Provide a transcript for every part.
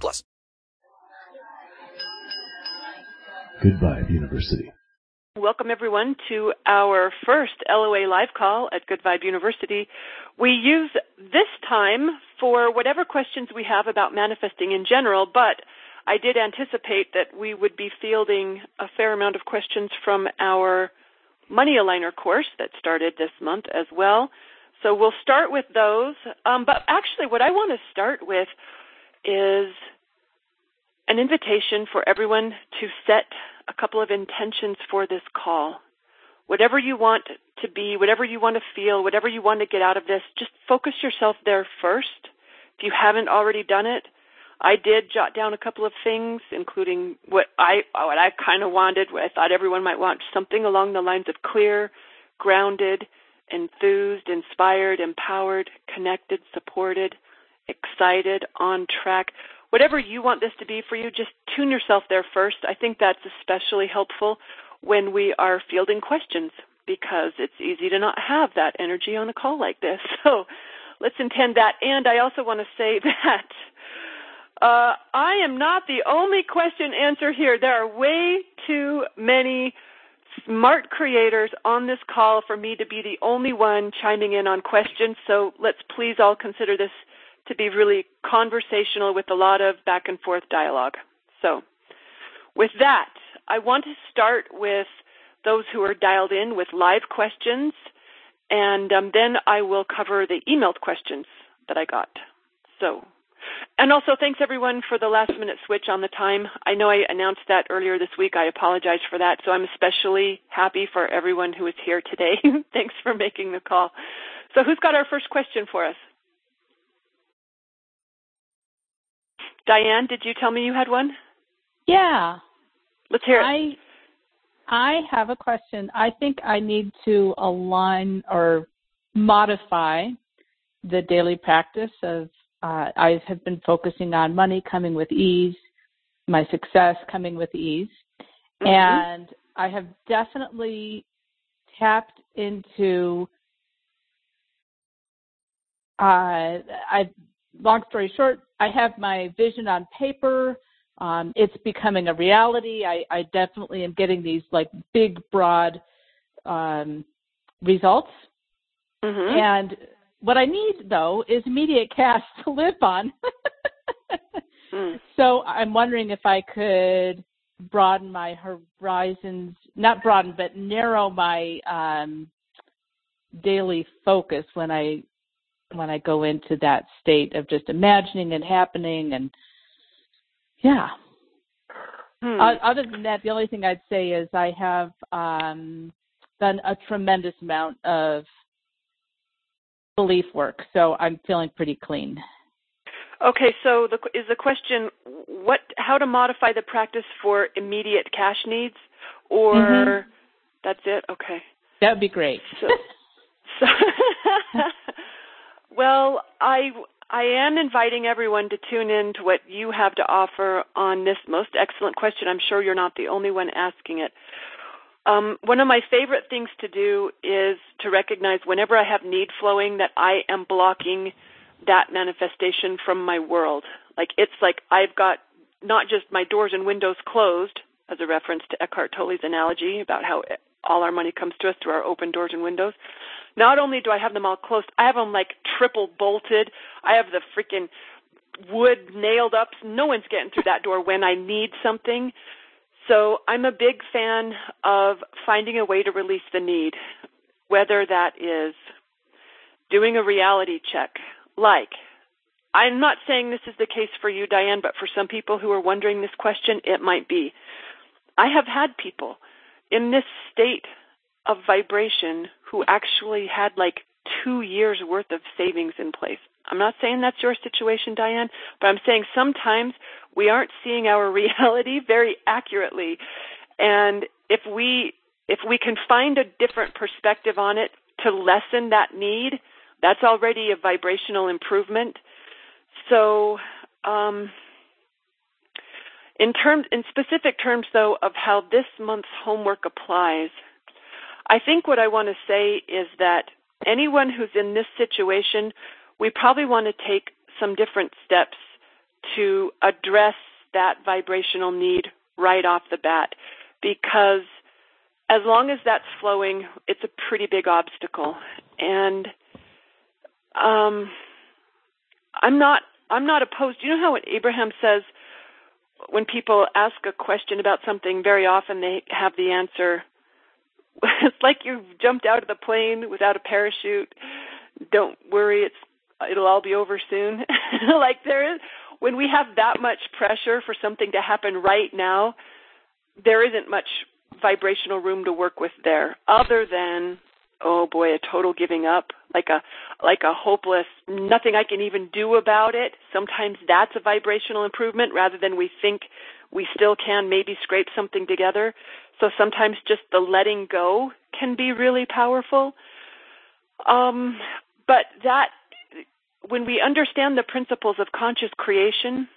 plus. Good Vibe University. Welcome everyone to our first LOA live call at Good Vibe University. We use this time for whatever questions we have about manifesting in general, but I did anticipate that we would be fielding a fair amount of questions from our Money Aligner course that started this month as well. So we'll start with those. Um, but actually, what I want to start with is an invitation for everyone to set a couple of intentions for this call. Whatever you want to be, whatever you want to feel, whatever you want to get out of this, just focus yourself there first. If you haven't already done it, I did jot down a couple of things, including what I what I kind of wanted. What I thought everyone might want something along the lines of clear, grounded, enthused, inspired, empowered, connected, supported, excited, on track. Whatever you want this to be for you, just tune yourself there first. I think that's especially helpful when we are fielding questions because it's easy to not have that energy on a call like this. So let's intend that. And I also want to say that uh, I am not the only question answer here. There are way too many smart creators on this call for me to be the only one chiming in on questions. So let's please all consider this to be really conversational with a lot of back and forth dialogue. So with that, I want to start with those who are dialed in with live questions, and um, then I will cover the emailed questions that I got. So and also, thanks everyone for the last minute switch on the time. I know I announced that earlier this week. I apologize for that. So I'm especially happy for everyone who is here today. thanks for making the call. So who's got our first question for us? Diane, did you tell me you had one? Yeah. Let's hear it. I I have a question. I think I need to align or modify the daily practice of uh, I have been focusing on money coming with ease, my success coming with ease, mm-hmm. and I have definitely tapped into. Uh, I, long story short, I have my vision on paper. Um, it's becoming a reality. I, I definitely am getting these like big, broad um, results. Mm-hmm. And what I need though is immediate cash to live on. mm. So I'm wondering if I could broaden my horizons, not broaden, but narrow my um, daily focus when I when I go into that state of just imagining it happening and yeah. Hmm. Other than that, the only thing I'd say is I have um, done a tremendous amount of belief work, so I'm feeling pretty clean. Okay, so the, is the question what how to modify the practice for immediate cash needs, or mm-hmm. that's it? Okay, that would be great. So, so well, I I am inviting everyone to tune in to what you have to offer on this most excellent question. I'm sure you're not the only one asking it. Um, one of my favorite things to do is to recognize whenever I have need flowing that I am blocking that manifestation from my world. Like it's like I've got not just my doors and windows closed, as a reference to Eckhart Tolle's analogy about how all our money comes to us through our open doors and windows. Not only do I have them all closed, I have them like triple bolted. I have the freaking wood nailed up. No one's getting through that door when I need something. So I'm a big fan of finding a way to release the need, whether that is doing a reality check, like I'm not saying this is the case for you, Diane, but for some people who are wondering this question, it might be. I have had people in this state of vibration who actually had like two years worth of savings in place. I'm not saying that's your situation, Diane, but I'm saying sometimes we aren't seeing our reality very accurately. And if we if we can find a different perspective on it to lessen that need, that's already a vibrational improvement. So um, in terms in specific terms though of how this month's homework applies, I think what I want to say is that anyone who's in this situation, we probably want to take some different steps to address that vibrational need right off the bat because as long as that's flowing, it's a pretty big obstacle. And um, I'm not I'm not opposed. You know how what Abraham says when people ask a question about something, very often they have the answer. It's like you jumped out of the plane without a parachute. Don't worry, it's it'll all be over soon. like there is when we have that much pressure for something to happen right now, there isn't much vibrational room to work with there other than oh boy a total giving up like a like a hopeless nothing i can even do about it sometimes that's a vibrational improvement rather than we think we still can maybe scrape something together so sometimes just the letting go can be really powerful um but that when we understand the principles of conscious creation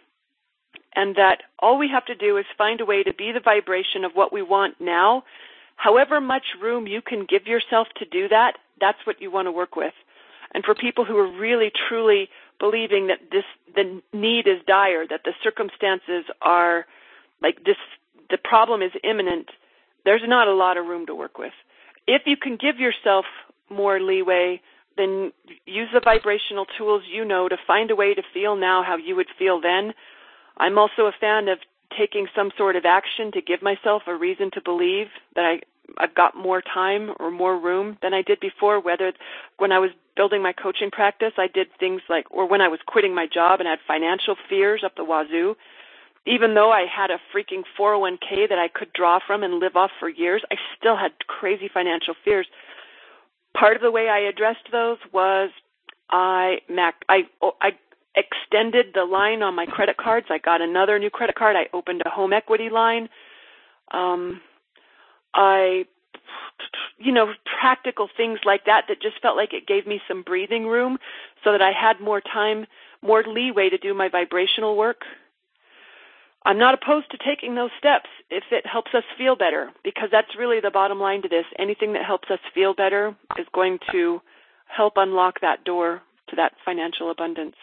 and that all we have to do is find a way to be the vibration of what we want now. However much room you can give yourself to do that, that's what you want to work with. And for people who are really truly believing that this the need is dire, that the circumstances are like this the problem is imminent, there's not a lot of room to work with. If you can give yourself more leeway, then use the vibrational tools you know to find a way to feel now how you would feel then I'm also a fan of taking some sort of action to give myself a reason to believe that I I've got more time or more room than I did before whether when I was building my coaching practice I did things like or when I was quitting my job and had financial fears up the wazoo even though I had a freaking 401k that I could draw from and live off for years I still had crazy financial fears part of the way I addressed those was I Mac I I extended the line on my credit cards. I got another new credit card. I opened a home equity line. Um, I, you know, practical things like that that just felt like it gave me some breathing room so that I had more time, more leeway to do my vibrational work. I'm not opposed to taking those steps if it helps us feel better because that's really the bottom line to this. Anything that helps us feel better is going to help unlock that door to that financial abundance.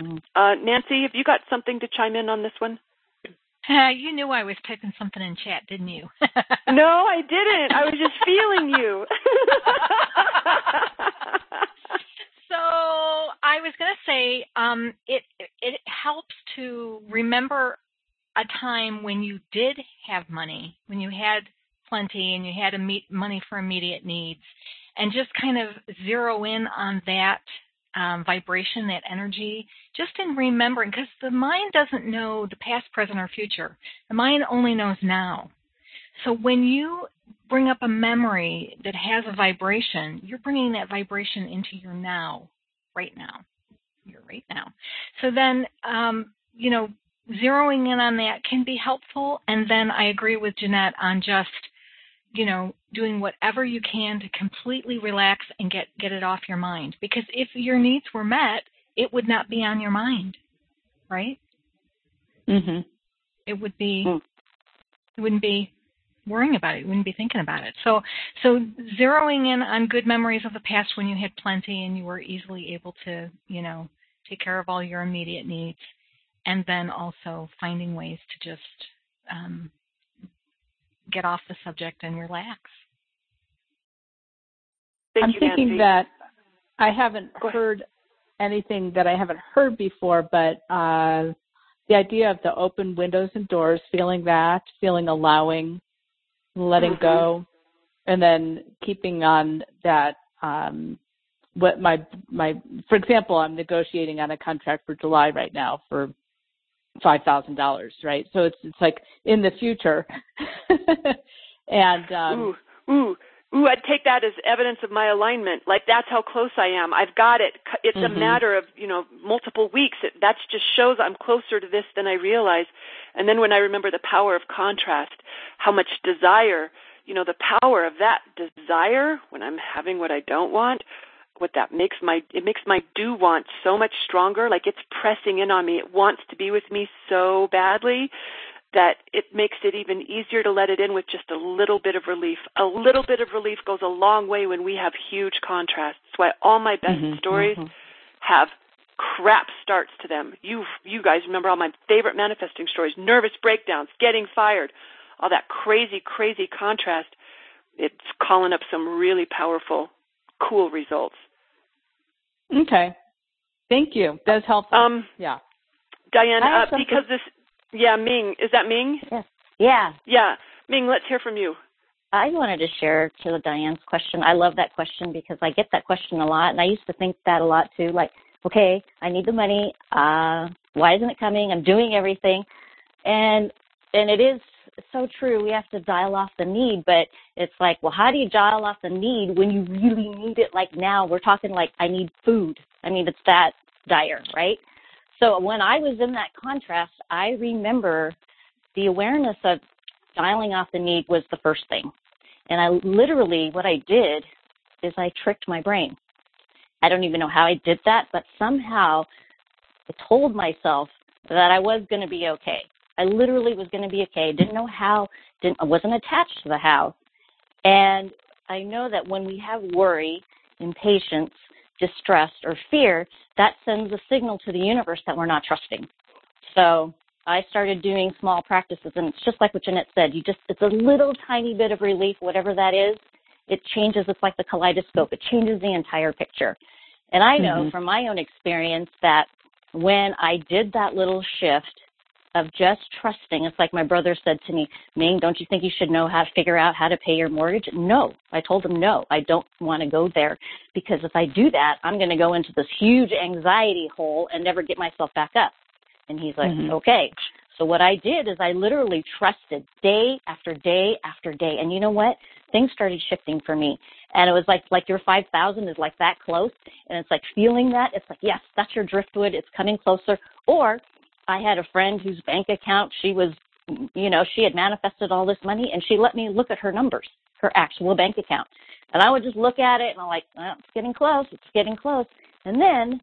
Mm-hmm. Uh, Nancy, have you got something to chime in on this one? Uh, you knew I was typing something in chat, didn't you? no, I didn't. I was just feeling you. so I was going to say um, it it helps to remember a time when you did have money, when you had plenty, and you had to meet, money for immediate needs, and just kind of zero in on that um, vibration, that energy, just in remembering, because the mind doesn't know the past, present, or future. The mind only knows now. So when you bring up a memory that has a vibration, you're bringing that vibration into your now, right now. You're right now. So then, um, you know, zeroing in on that can be helpful. And then I agree with Jeanette on just you know, doing whatever you can to completely relax and get get it off your mind. Because if your needs were met, it would not be on your mind, right? Mhm. It would be. Mm. It wouldn't be worrying about it. You wouldn't be thinking about it. So, so zeroing in on good memories of the past when you had plenty and you were easily able to, you know, take care of all your immediate needs, and then also finding ways to just um, get off the subject and relax. Thank I'm you, thinking Nancy. that I haven't heard anything that I haven't heard before, but uh, the idea of the open windows and doors, feeling that, feeling allowing, letting mm-hmm. go, and then keeping on that. Um, what my my for example, I'm negotiating on a contract for July right now for five thousand dollars, right? So it's it's like in the future, and um, ooh, ooh, Ooh, I'd take that as evidence of my alignment. Like that's how close I am. I've got it. It's Mhm. a matter of, you know, multiple weeks. It, that just shows I'm closer to this than I realize. And then when I remember the power of contrast, how much desire, you know, the power of that desire when I'm having what I don't want, what that makes my, it makes my do want so much stronger. Like it's pressing in on me. It wants to be with me so badly that it makes it even easier to let it in with just a little bit of relief. A little bit of relief goes a long way when we have huge contrasts. That's why all my best Mhm, stories mhm. have crap starts to them. You you guys remember all my favorite manifesting stories, nervous breakdowns, getting fired, all that crazy crazy contrast. It's calling up some really powerful cool results. Okay. Thank you. That's helpful. Um yeah. Diane, uh, because this yeah, Ming, is that Ming? Yes. Yeah. Yeah. Ming, let's hear from you. I wanted to share to Diane's question. I love that question because I get that question a lot, and I used to think that a lot too. Like, okay, I need the money. Uh, why isn't it coming? I'm doing everything, and and it is so true. We have to dial off the need, but it's like, well, how do you dial off the need when you really need it? Like now, we're talking like I need food. I mean, it's that dire, right? So when I was in that contrast, I remember the awareness of dialing off the need was the first thing. And I literally, what I did is I tricked my brain. I don't even know how I did that, but somehow I told myself that I was going to be okay. I literally was going to be okay. Didn't know how, didn't, I wasn't attached to the how. And I know that when we have worry, impatience, distress, or fear, that sends a signal to the universe that we're not trusting. So I started doing small practices, and it's just like what Jeanette said. You just it's a little tiny bit of relief, whatever that is. It changes. It's like the kaleidoscope. It changes the entire picture. And I know Mhm. from my own experience that when I did that little shift of just trusting, it's like my brother said to me, Ming, don't you think you should know how to figure out how to pay your mortgage? No. I told him no. I don't want to go there because if I do that, I'm going to go into this huge anxiety hole and never get myself back up. And he's like, Mhm. okay. So what I did is I literally trusted day after day after day. And you know what? Things started shifting for me. And it was like, like your 5,000 is like that close. And it's like feeling that. It's like, yes, that's your driftwood. It's coming closer. Or I had a friend whose bank account, she was, you know, she had manifested all this money and she let me look at her numbers, her actual bank account. And I would just look at it and I'm like, well, it's getting close. It's getting close. And then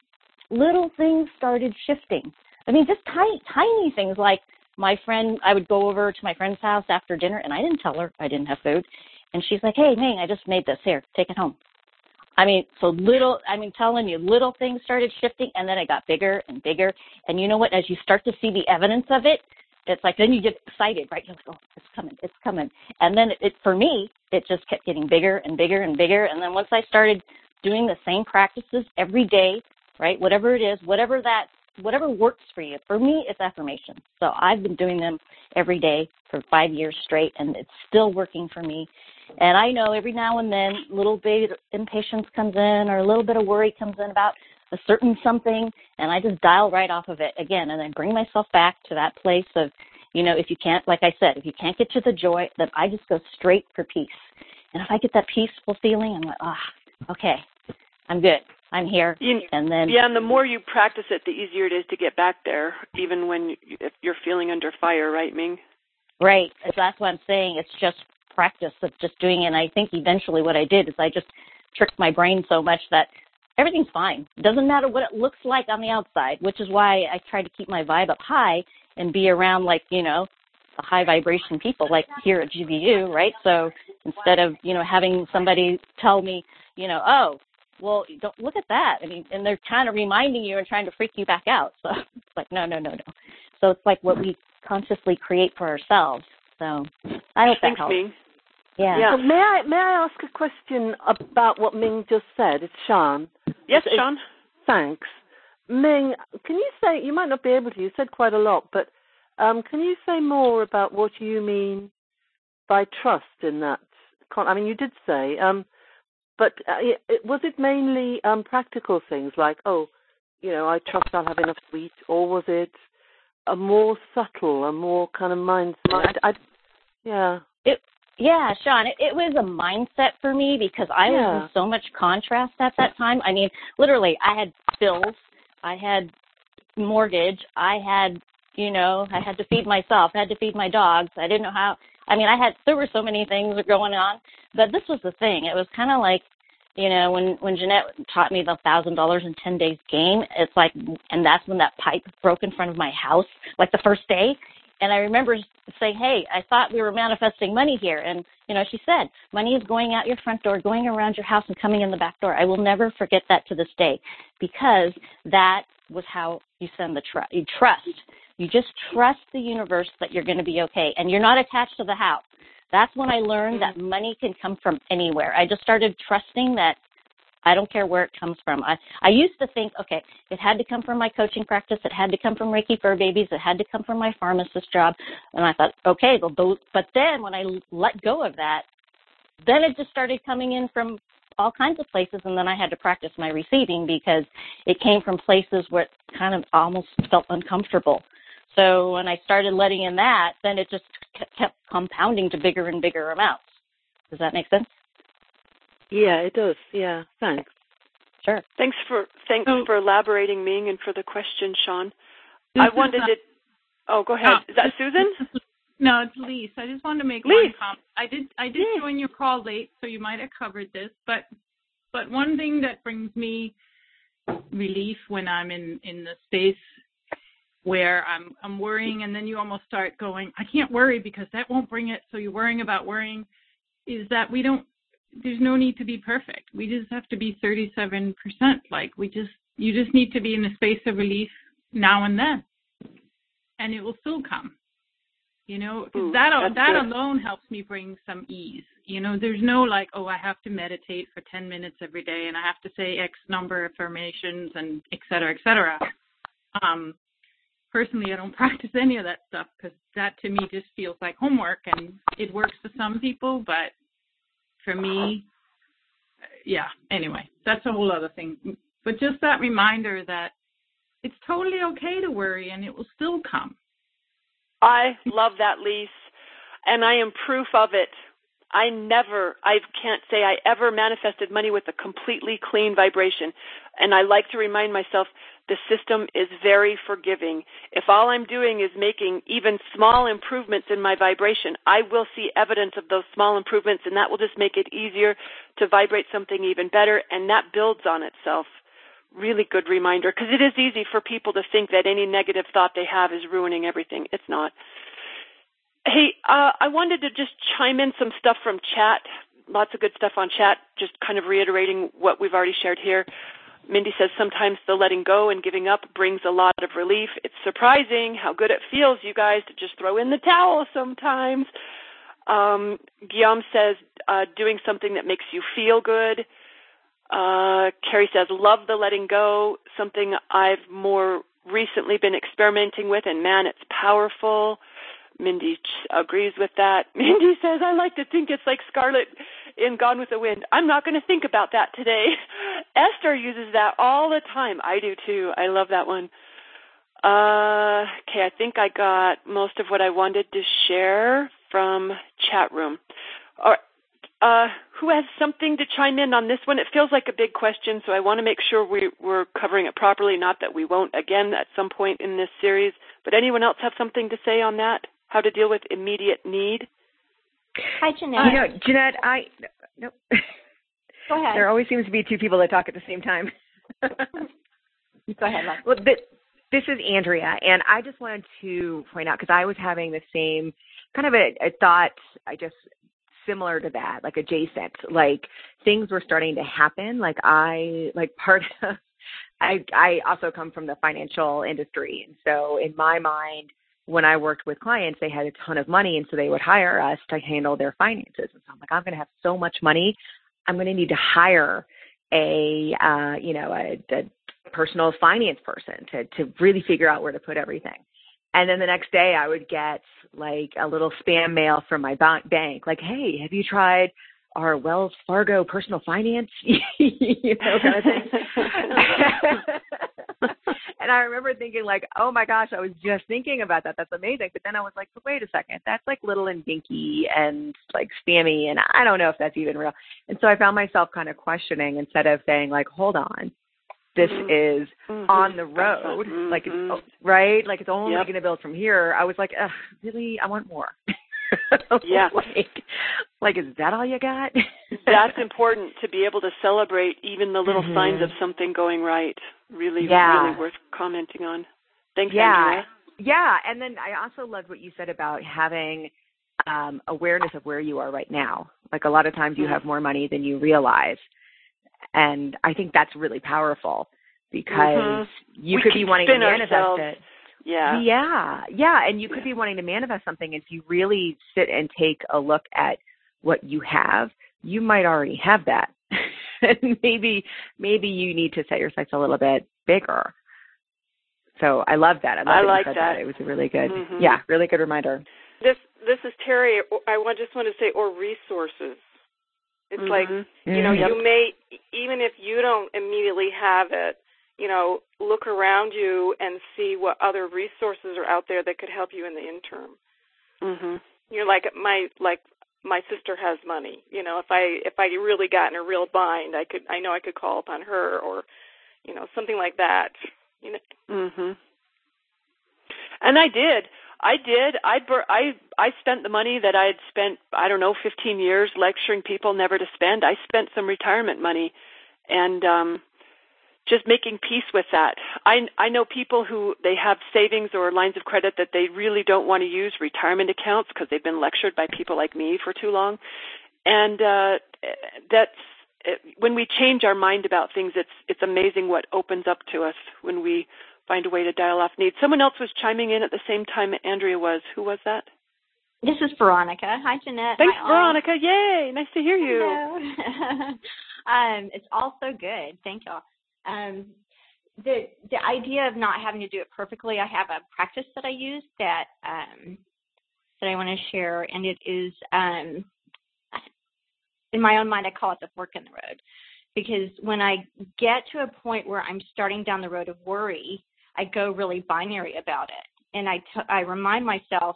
little things started shifting. I mean, just tiny, tiny things like my friend, I would go over to my friend's house after dinner and I didn't tell her I didn't have food. And she's like, hey, Ming, I just made this. Here, take it home. I mean, so little, I mean, telling you, little things started shifting and then it got bigger and bigger. And you know what? As you start to see the evidence of it, it's like then you get excited, right? You're like, oh, it's coming, it's coming. And then it, it for me, it just kept getting bigger and bigger and bigger. And then once I started doing the same practices every day, right? Whatever it is, whatever that, whatever works for you. For me, it's affirmation. So I've been doing them every day for five years straight, and it's still working for me. And I know every now and then, a little bit of impatience comes in, or a little bit of worry comes in about a certain something, and I just dial right off of it again, and then bring myself back to that place of, you know, if you can't, like I said, if you can't get to the joy, then I just go straight for peace. And if I get that peaceful feeling, I'm like, ah, okay, I'm good. I'm here. You- And then, Yeah, and the more you practice it, the easier it is to get back there, even when you, if you're feeling under fire, right, Ming? right, that's what I'm saying. It's just practice of just doing it. And I think eventually what I did is I just tricked my brain so much that everything's fine. It doesn't matter what it looks like on the outside, which is why I try to keep my vibe up high and be around like, you know, the high vibration people like here at GVU, right? So instead of, you know, having somebody tell me, you know, oh, well, don't look at that. I mean, and they're kind of reminding you and trying to freak you back out. So it's like, no, no, no, no. So it's like what we consciously create for ourselves. So I hope that Thanks, helps. Ming. Yeah. Yeah. So may I may I ask a question about what Ming just said? It's Sean. Yes, It's- Sean? Thanks. Ming, can you say you might not be able to, you said quite a lot, but um, can you say more about what you mean by trust in that con- I mean you did say, um, but uh, was it mainly um, practical things like, oh, you know, I trust I'll have enough to eat, or was it a more subtle, a more kind of mindset? I, I, yeah. It, yeah, Sean, it, it was a mindset for me because I was in so much contrast at that time. I mean, literally, I had bills, I had mortgage, I had, you know, I had to feed myself, I had to feed my dogs. I didn't know how. I mean, I had there were so many things going on, but this was the thing. It was kind of like, you know, when when Jeanette taught me the thousand dollars in ten days game. It's like, and that's when that pipe broke in front of my house, like the first day. And I remember saying, "Hey, I thought we were manifesting money here." And you know, she said, "Money is going out your front door, going around your house, and coming in the back door." I will never forget that to this day, because that was how you send the trust. You trust. You just trust the universe that you're going to be okay, and you're not attached to the house. That's when I learned that mm-hmm. money can come from anywhere. I just started trusting that I don't care where it comes from. I, I used to think, okay, it had to come from my coaching practice. It had to come from Reiki Fur Babies. It had to come from my pharmacist job. And I thought, okay, well, those, but then when I let go of that, then it just started coming in from all kinds of places. And then I had to practice my receiving because it came from places where it kind of almost felt uncomfortable. So when I started letting in that, then it just kept compounding to bigger and bigger amounts. Does that make sense? Yeah, it does. Yeah, thanks. Sure. Thanks for thanks So- for elaborating, Ming, and for the question, Sean. This I wanted not- to. Oh, go ahead. Oh, Is that Susan? No, it's Lise. I just wanted to make Lise. one comment. I did I did Yeah. join your call late, so you might have covered this, but but one thing that brings me relief when I'm in in the space where I'm I'm worrying and then you almost start going, I can't worry because that won't bring it, so you're worrying about worrying is that we don't there's no need to be perfect. We just have to be 37%. Like we just you just need to be in a space of relief now and then. And it will still come. You know, Ooh, that that good. alone helps me bring some ease. You know, there's no like, oh, I have to meditate for 10 minutes every day and I have to say X number of affirmations and et cetera, et cetera. Um, personally, I don't practice any of that stuff because that to me just feels like homework and it works for some people, but for me, yeah, anyway, that's a whole other thing. But just that reminder that it's totally okay to worry and it will still come. I love that, Lise, and I am proof of it. I never, I can't say I ever manifested money with a completely clean vibration. And I like to remind myself the system is very forgiving. If all I'm doing is making even small improvements in my vibration, I will see evidence of those small improvements and that will just make it easier to vibrate something even better and that builds on itself. Really good reminder because it is easy for people to think that any negative thought they have is ruining everything. It's not. Hey, uh, I wanted to just chime in some stuff from chat. Lots of good stuff on chat, just kind of reiterating what we've already shared here. Mindy says sometimes the letting go and giving up brings a lot of relief. It's surprising how good it feels, you guys, to just throw in the towel sometimes. Um, Guillaume says uh, doing something that makes you feel good. Uh, Carrie says, love the letting go, something I've more recently been experimenting with, and man, it's powerful. Mindy agrees with that. Mindy says, I like to think it's like Scarlet in Gone with the Wind. I'm not going to think about that today. Esther uses that all the time. I do too. I love that one. Uh, okay, I think I got most of what I wanted to share from chat room. All right. Uh, who has something to chime in on this one? It feels like a big question, so I want to make sure we, we're covering it properly. Not that we won't again at some point in this series, but anyone else have something to say on that? How to deal with immediate need? Hi, Jeanette. You know, Jeanette, I nope. Go ahead. There always seems to be two people that talk at the same time. Go ahead, love. well, th- this is Andrea, and I just wanted to point out because I was having the same kind of a, a thought. I just similar to that, like adjacent, like things were starting to happen. Like I, like part of, I, I also come from the financial industry, and so in my mind, when I worked with clients, they had a ton of money, and so they would hire us to handle their finances. And so I'm like, I'm going to have so much money, I'm going to need to hire a, uh, you know, a, a personal finance person to to really figure out where to put everything. And then the next day, I would get like a little spam mail from my ba- bank, like, "Hey, have you tried our Wells Fargo personal finance?" you know, kind of thing. and I remember thinking like, oh my gosh, I was just thinking about that. That's amazing. But then I was like, but wait a second, that's like little and dinky and like spammy, and I don't know if that's even real. And so I found myself kind of questioning instead of saying like, hold on, this Mhm. is Mhm. on the road, Mhm. like it's right, like it's only Yep. going to build from here. I was like, Ugh, really, I want more. Yeah. like, like, is that all you got? That's important to be able to celebrate even the little Mhm. signs of something going right. Really, Yeah. really worth commenting on. Thanks, yeah. Andrea. Yeah, and then I also loved what you said about having um awareness of where you are right now. Like a lot of times you Mhm. have more money than you realize. And I think that's really powerful because Mhm. you We could be wanting to manifest ourselves. it. Yeah. Yeah, yeah, and you could be wanting to manifest something. If you really sit and take a look at what you have, you might already have that. And maybe, maybe you need to set your sights a little bit bigger. So I love that. I, love I that like said that. It was a really good, Mhm. yeah, really good reminder. This this is Terry. I want, just want to say, or resources. It's like Mhm. you know, Mhm. you may even if you don't immediately have it, you know, look around you and see what other resources are out there that could help you in the interim. Mhm. You know, like my like my sister has money. You know, if I if I really got in a real bind, I could I know I could call upon her or you know something like that. You know, Mhm. And I did. I did. I bur- I I spent the money that I had spent I don't know 15 years lecturing people never to spend. I spent some retirement money and um just making peace with that. I I know people who they have savings or lines of credit that they really don't want to use retirement accounts because they've been lectured by people like me for too long. And uh that's when we change our mind about things it's it's amazing what opens up to us when we find a way to dial off needs. Someone else was chiming in at the same time Andrea was. Who was that? This is Veronica. Hi, Jeanette. Thanks, Hi. Veronica. Yay! Nice to hear you. Hello. um, it's all so good. Thank y'all. Um, the the idea of not having to do it perfectly, I have a practice that I use that um, that I want to share, and it is um, in my own mind, I call it the fork in the road, because when I get to a point where I'm starting down the road of worry, I go really binary about it, and I t- I remind myself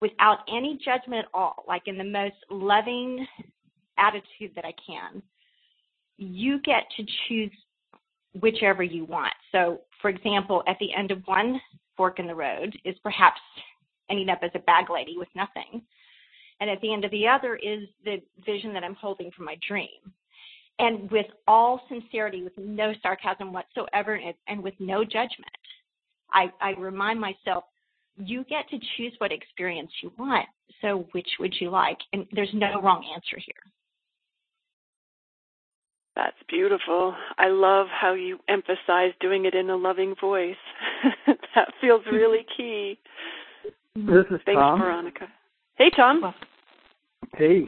without any judgment at all, like in the most loving attitude that I can, you get to choose whichever you want. So, for example, at the end of one fork in the road is perhaps ending up as a bag lady with nothing. And at the end of the other is the vision that I'm holding for my dream. And with all sincerity, with no sarcasm whatsoever, and, with no judgment, I, I remind myself you get to choose what experience you want. So which would you like? And there's no wrong answer here. That's beautiful. I love how you emphasize doing it in a loving voice. that feels really key. This is Thanks, Tom. Veronica. Hey, Tom. Hey,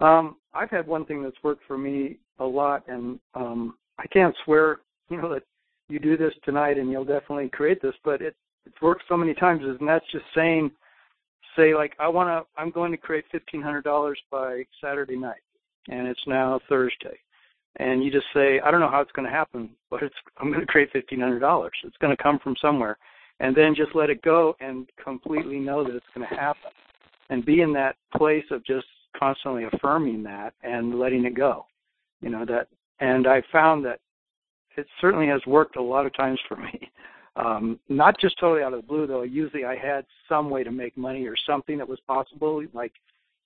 um, I've had one thing that's worked for me a lot, and um, I can't swear, you know, that you do this tonight and you'll definitely create this, but it it's worked so many times, and that's just saying, say like I want to, I'm going to create fifteen hundred dollars by Saturday night, and it's now Thursday, and you just say, I don't know how it's going to happen, but it's I'm going to create fifteen hundred dollars. It's going to come from somewhere, and then just let it go and completely know that it's going to happen and be in that place of just constantly affirming that and letting it go you know that and i found that it certainly has worked a lot of times for me. Um not just totally out of the blue though. Usually i had some way to make money or something that was possible like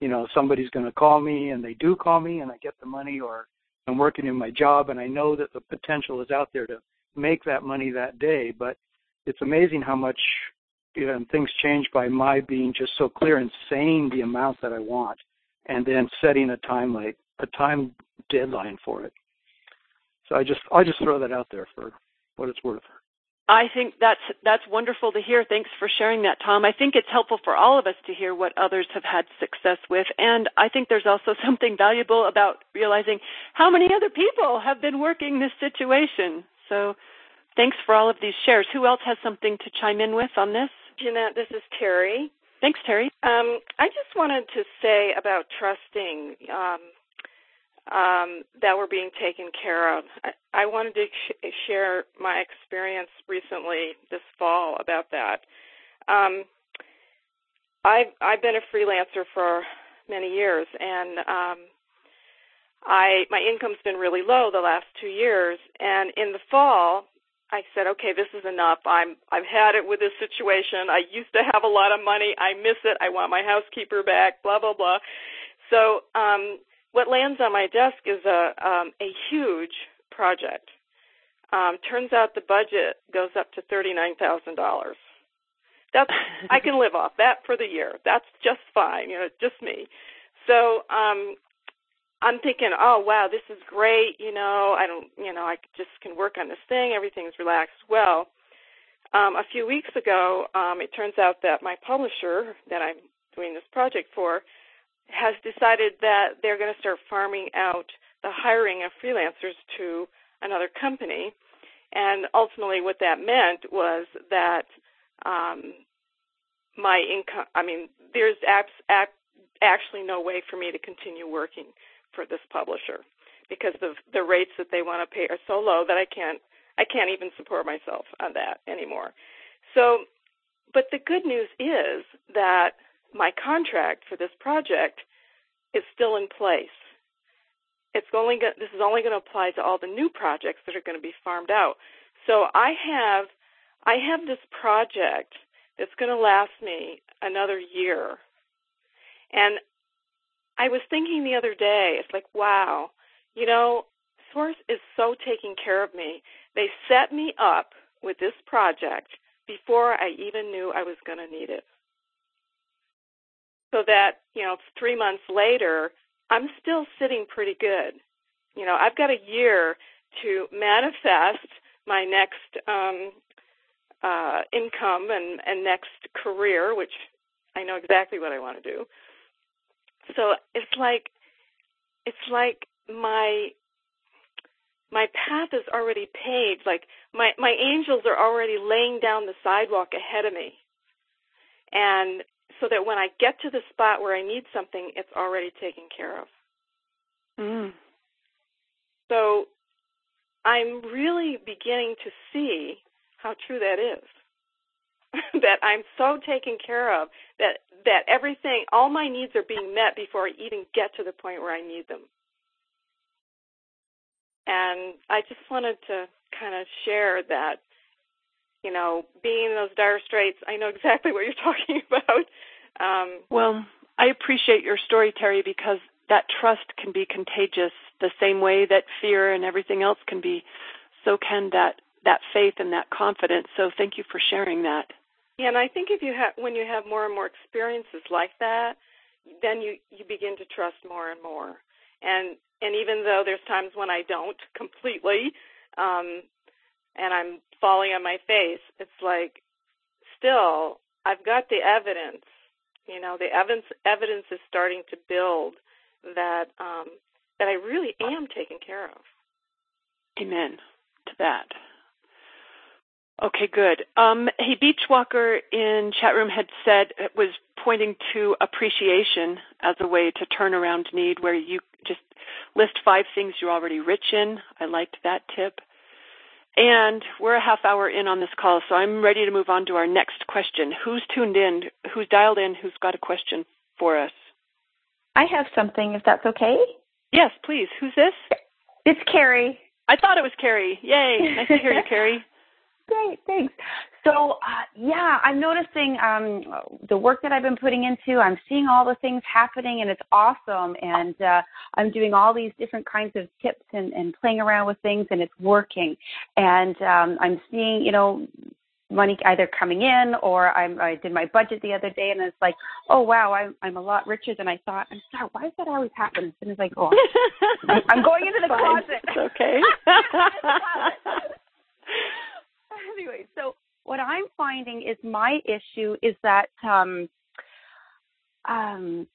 you know somebody's going to call me and they do call me and i get the money or i'm working in my job and i know that the potential is out there to make that money that day but it's amazing how much you know, things change by my being just so clear and saying the amount that I want, and then setting a time like a time deadline for it. So I just I just throw that out there for what it's worth. I think that's that's wonderful to hear. Thanks for sharing that, Tom. I think it's helpful for all of us to hear what others have had success with, and I think there's also something valuable about realizing how many other people have been working this situation. So, thanks for all of these shares. Who else has something to chime in with on this? Jeanette, this is Terry. Thanks, Terry. Um, I just wanted to say about trusting. Um, um, that were being taken care of. I, I wanted to sh- share my experience recently this fall about that. Um, I've I've been a freelancer for many years, and um, I my income's been really low the last two years. And in the fall, I said, okay, this is enough. I'm I've had it with this situation. I used to have a lot of money. I miss it. I want my housekeeper back. Blah blah blah. So um, what lands on my desk is a um, a huge project. Um, turns out the budget goes up to thirty nine thousand dollars. That's I can live off that for the year. That's just fine. You know, just me. So um, I'm thinking, oh wow, this is great. You know, I don't, you know, I just can work on this thing. Everything's relaxed. Well, um, a few weeks ago, um, it turns out that my publisher that I'm doing this project for has decided that they're going to start farming out the hiring of freelancers to another company. And ultimately, what that meant was that um, my income, I mean, there's abs- ab- actually no way for me to continue working for this publisher because the the rates that they want to pay are so low that I can't I can't even support myself on that anymore. So, but the good news is that my contract for this project is still in place. It's only go- this is only going to apply to all the new projects that are going to be farmed out. So I have I have this project that's going to last me another year. And I was thinking the other day, it's like, wow, you know, Source is so taking care of me. They set me up with this project before I even knew I was going to need it so that you know three months later i'm still sitting pretty good. You know i've got a year to manifest my next um uh income and and next career which i know exactly what i want to do. So it's like it's like my my path is already paved. Like my my angels are already laying down the sidewalk ahead of me. And so that when I get to the spot where I need something, it's already taken care of. Mm. So I'm really beginning to see how true that is. that I'm so taken care of that that everything, all my needs are being met before I even get to the point where I need them. And I just wanted to kind of share that you know, being in those dire straits, I know exactly what you're talking about. Um, well, I appreciate your story, Terry, because that trust can be contagious the same way that fear and everything else can be. So can that that faith and that confidence. So thank you for sharing that. Yeah, and I think if you have when you have more and more experiences like that, then you you begin to trust more and more. And and even though there's times when I don't completely, um, and I'm falling on my face, it's like still I've got the evidence. You know, the evidence evidence is starting to build that um, that I really am taken care of. Amen to that. Okay, good. Um, hey, Beachwalker in chat room had said it was pointing to appreciation as a way to turn around need, where you just list five things you're already rich in. I liked that tip. And we're a half hour in on this call, so I'm ready to move on to our next question. Who's tuned in? Who's dialed in? Who's got a question for us? I have something, if that's okay. Yes, please. Who's this? It's Carrie. I thought it was Carrie. Yay. Nice to hear you, Carrie. Great, thanks. So, uh, yeah, I'm noticing um, the work that I've been putting into. I'm seeing all the things happening, and it's awesome. And uh, I'm doing all these different kinds of tips and, and playing around with things, and it's working. And um, I'm seeing, you know, money either coming in or I'm, I did my budget the other day and it's like, oh wow, I'm I'm a lot richer than I thought. I'm sorry, why does that always happen as soon as I go? I'm going into the closet. It's okay. anyway, so what I'm finding is my issue is that um, um,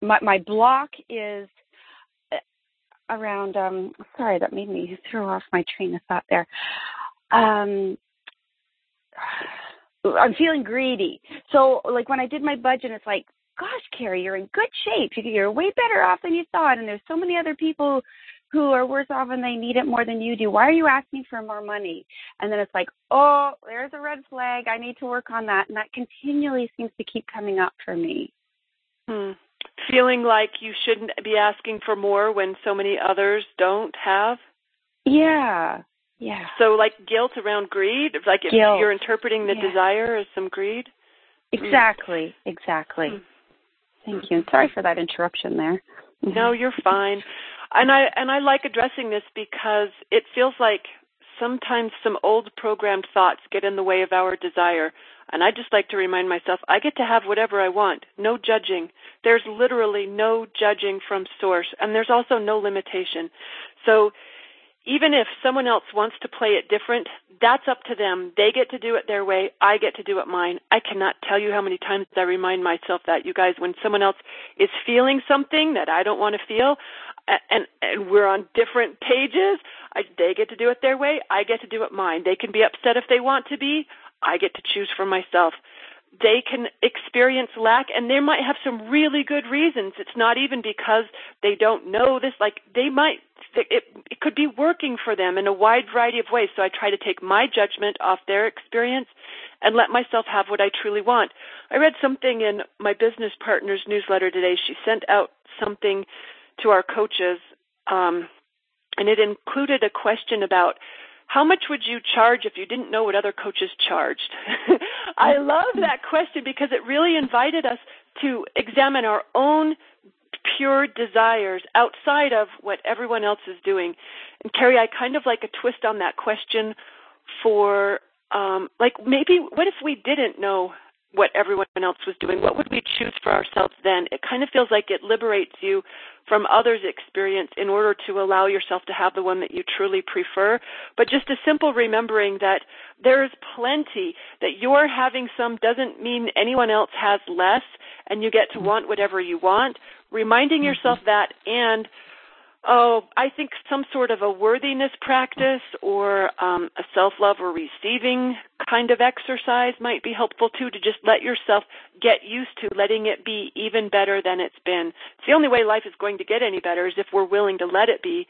my my block is uh, around. Um, sorry, that made me throw off my train of thought there. Um, I'm feeling greedy. So, like when I did my budget, it's like gosh, Carrie, you're in good shape. You're way better off than you thought. And there's so many other people who are worse off and they need it more than you do. Why are you asking for more money? And then it's like, oh, there's a red flag. I need to work on that. And that continually seems to keep coming up for me. Hmm. Feeling like you shouldn't be asking for more when so many others don't have? Yeah. Yeah. So like guilt around greed, like if Guilt. you're interpreting the Yeah. desire as some greed. Exactly. Exactly. Hmm. Thank you. And sorry for that interruption there. No, you're fine. And I and I like addressing this because it feels like sometimes some old programmed thoughts get in the way of our desire. And I just like to remind myself I get to have whatever I want. No judging. There's literally no judging from source and there's also no limitation. So even if someone else wants to play it different, that's up to them. They get to do it their way. I get to do it mine. I cannot tell you how many times I remind myself that, you guys, when someone else is feeling something that I don't want to feel, and, and we're on different pages, I, they get to do it their way. I get to do it mine. They can be upset if they want to be. I get to choose for myself. They can experience lack and they might have some really good reasons. It's not even because they don't know this. Like they might it, it could be working for them in a wide variety of ways. So i try to take my judgment off their experience and let myself have what i truly want. I read something in my business partner's newsletter today. She sent out something to our coaches um, and it included a question about how much would you charge if you didn't know what other coaches charged? I love that question because it really invited us to examine our own pure desires outside of what everyone else is doing. And Carrie, I kind of like a twist on that question for um like maybe what if we didn't know what everyone else was doing? What would we choose for ourselves then? It kind of feels like it liberates you from others' experience in order to allow yourself to have the one that you truly prefer. But just a simple remembering that there's plenty, that your having some doesn't mean anyone else has less, and you get to want whatever you want. Reminding mm-hmm. yourself that and oh, I think some sort of a worthiness practice or um, a self love or receiving kind of exercise might be helpful too to just let yourself get used to letting it be even better than it's been. It's the only way life is going to get any better is if we're willing to let it be.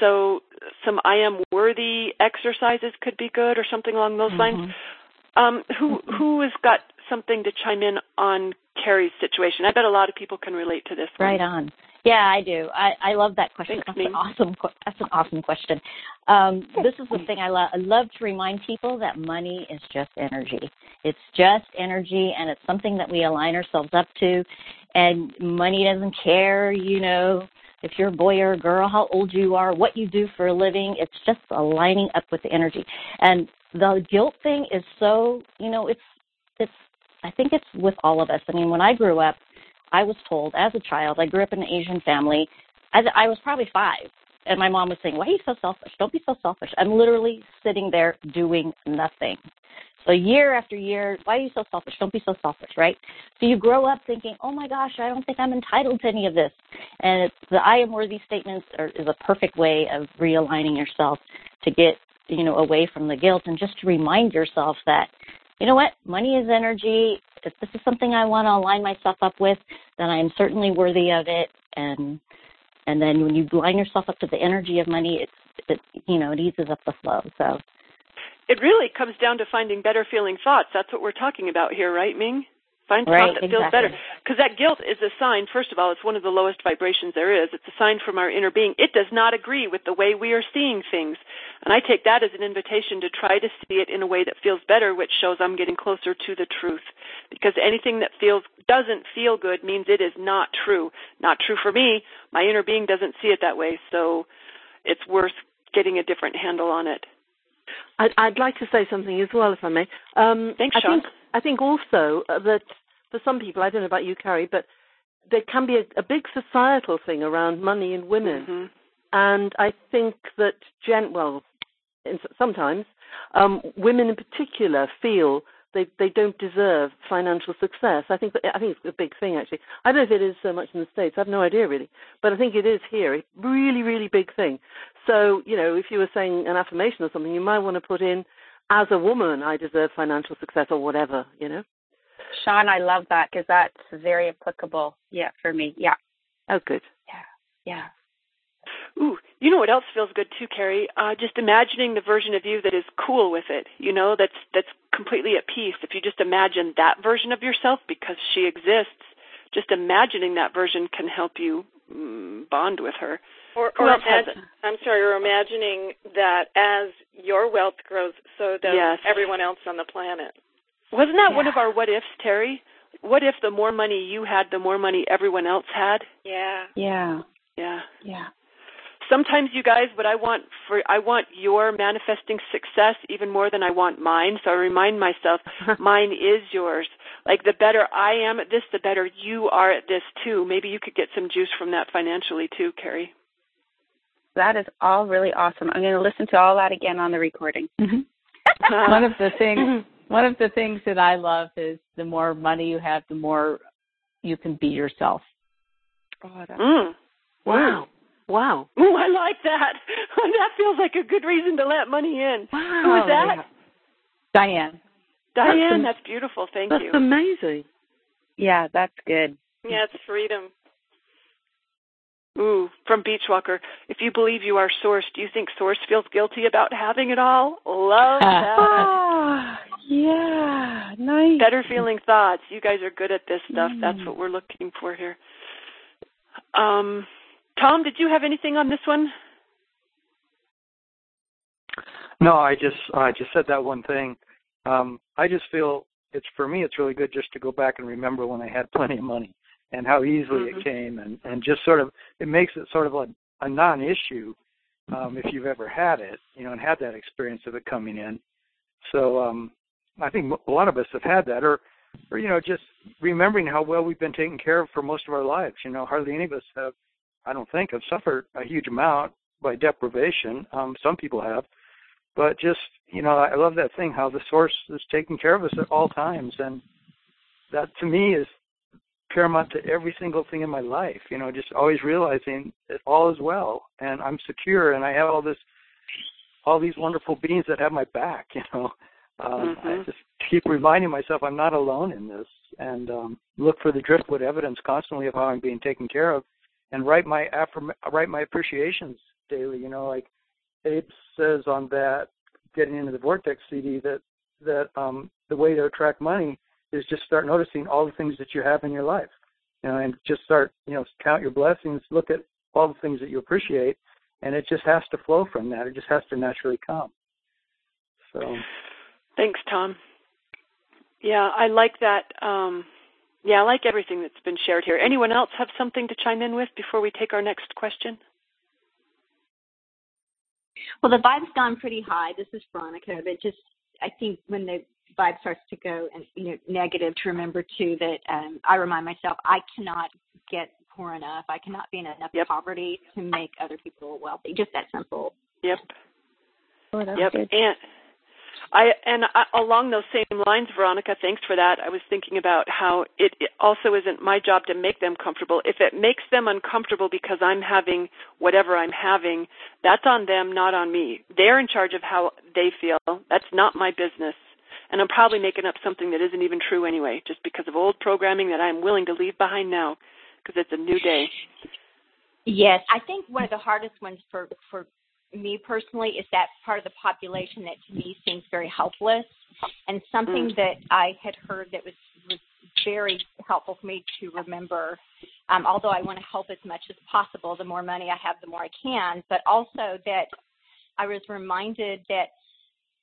So some I am worthy exercises could be good or something along those lines. Um, who who has got something to chime in on Carrie's situation? I bet a lot of people can relate to this. one. Right on. Yeah, I do. I, I love that question. Thanks, that's an awesome. That's an awesome question. Um, this is the thing I love. I love to remind people that money is just energy. It's just energy, and it's something that we align ourselves up to. And money doesn't care, you know, if you're a boy or a girl, how old you are, what you do for a living. It's just aligning up with the energy. And the guilt thing is so, you know, it's it's. I think it's with all of us. I mean, when I grew up, I was told as a child, I grew up in an Asian family. As I was probably five, and my mom was saying, "Why are you so selfish? Don't be so selfish." I'm literally sitting there doing nothing. So year after year, why are you so selfish? Don't be so selfish, right? So you grow up thinking, "Oh my gosh, I don't think I'm entitled to any of this." And the "I am worthy" statements are, is a perfect way of realigning yourself to get you know away from the guilt and just to remind yourself that you know what? Money is energy. If this is something I want to align myself up with, then I am certainly worthy of it. And and then when you line yourself up to the energy of money, it's it you know it eases up the flow. So It really comes down to finding better feeling thoughts. That's what we're talking about here, right, Ming? Find Right, thought that feels better. Because that guilt is a sign, first of all, it's one of the lowest vibrations there is. It's a sign from our inner being. It does not agree with the way we are seeing things. And I take that as an invitation to try to see it in a way that feels better, which shows I'm getting closer to the truth. Because anything that feels doesn't feel good means it is not true. Not true for me. My inner being doesn't see it that way. So it's worth getting a different handle on it. I'd, I'd like to say something as well, if I may. Um, Thanks, I Sean. think I think also uh, that for some people, I don't know about you, Carrie, but there can be a, a big societal thing around money and women, Mhm. and I think that gen well, in, sometimes um, women in particular feel they they don't deserve financial success. I think that, I think it's a big thing actually. I don't know if it is so much in the states. I have no idea really, but I think it is here. A really really big thing. So you know, if you were saying an affirmation or something, you might want to put in, as a woman, I deserve financial success or whatever. You know. Sean, I love that because that's very applicable. Yeah, for me. Yeah. Oh, good. Yeah. Yeah. Ooh, you know what else feels good too, Carrie? Uh, just imagining the version of you that is cool with it. You know, that's that's completely at peace. If you just imagine that version of yourself because she exists, just imagining that version can help you mm, bond with her. Or, or else imagine, I'm sorry, or imagining that as your wealth grows, so does Yes. everyone else on the planet. Wasn't that one of our what ifs, Terry? What if the more money you had, the more money everyone else had? Yeah. Yeah. Yeah. Yeah. Sometimes you guys, what I want for I want your manifesting success even more than I want mine. So I remind myself, mine is yours. Like the better I am at this, the better you are at this too. Maybe you could get some juice from that financially too, Carrie. That is all really awesome. I'm going to listen to all that again on the recording. one of the things one of the things that I love is the more money you have, the more you can be yourself. Oh, that's Mm. Wow. Wow. Ooh, I like that. that feels like a good reason to let money in. Who Wow. is that? Diane. Diane, That's that's beautiful. Thank That's you. That's amazing. yeah, that's good. Yeah, it's freedom. Ooh, from Beachwalker. If you believe you are Source, do you think Source feels guilty about having it all? Love that. Ah, yeah, nice. Better feeling thoughts. You guys are good at this stuff. That's Mm. what we're looking for here. Um, Tom, did you have anything on this one? No, I just I just said that one thing. Um, I just feel it's for me. It's really good just to go back and remember when I had plenty of money and how easily Mhm. it came, and and just sort of it makes it sort of a, a non-issue um, if you've ever had it, you know, and had that experience of it coming in. So um, I think a lot of us have had that, or or you know, just remembering how well we've been taken care of for most of our lives. You know, hardly any of us have, I don't think, have suffered a huge amount by deprivation. Um, some people have, but just you know, I love that thing how the source is taking care of us at all times, and that to me is paramount to every single thing in my life. You know, just always realizing that all is well, and I'm secure, and I have all this, all these wonderful beings that have my back. You know, um, I Mhm. just keep reminding myself I'm not alone in this, and um, look for the driftwood evidence constantly of how I'm being taken care of, and write my affirm- write my appreciations daily. You know, like Abe says on that getting into the vortex CD that that um, the way to attract money is just start noticing all the things that you have in your life, you know, and just start you know count your blessings, look at all the things that you appreciate, and it just has to flow from that. It just has to naturally come. So Thanks, Tom. Yeah, I like that. Um, yeah, I like everything that's been shared here. Anyone else have something to chime in with before we take our next question? Well, the vibe's gone pretty high. This is Veronica, but just I think when the vibe starts to go and you know negative, to remember too that um, I remind myself I cannot get poor enough. I cannot be in enough poverty to make other people wealthy. Just that simple. Yep. Oh, that's yep. good. And I and I, along those same lines, Veronica, thanks for that. I was thinking about how it, it also isn't my job to make them comfortable. If it makes them uncomfortable because I'm having whatever I'm having, that's on them, not on me. They're in charge of how they feel. That's not my business. And I'm probably making up something that isn't even true anyway, just because of old programming that I'm willing to leave behind now, because it's a new day. Yes, I think one of the hardest ones for for me personally is that part of the population that to me seems very helpless, and something Mm. that I had heard that was, was very helpful for me to remember. Um, although I want to help as much as possible, the more money I have, the more I can. But also that I was reminded that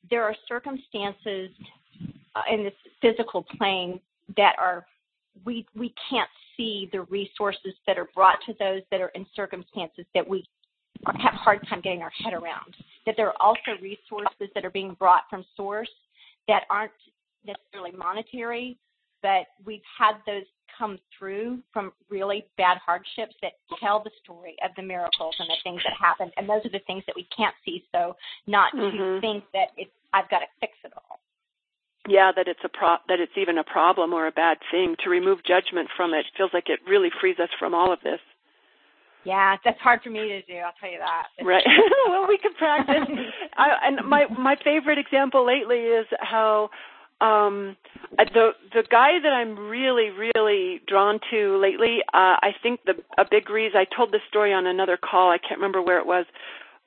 there are circumstances uh, in this physical plane that are we we can't see the resources that are brought to those that are in circumstances that we have a hard time getting our head around. That there are also resources that are being brought from source that aren't necessarily monetary, but we've had those come through from really bad hardships that tell the story of the miracles and the things that happened. And those are the things that we can't see. So not to Mhm. think that it's I've got to fix it all. yeah that it's a pro that it's even a problem or a bad thing to remove judgment from it feels like it really frees us from all of this Yeah, that's hard for me to do. I'll tell you that. right well we can practice I, and my my favorite example lately is how um the the guy that I'm really really drawn to lately, uh I think the a big reason I told this story on another call, I can't remember where it was,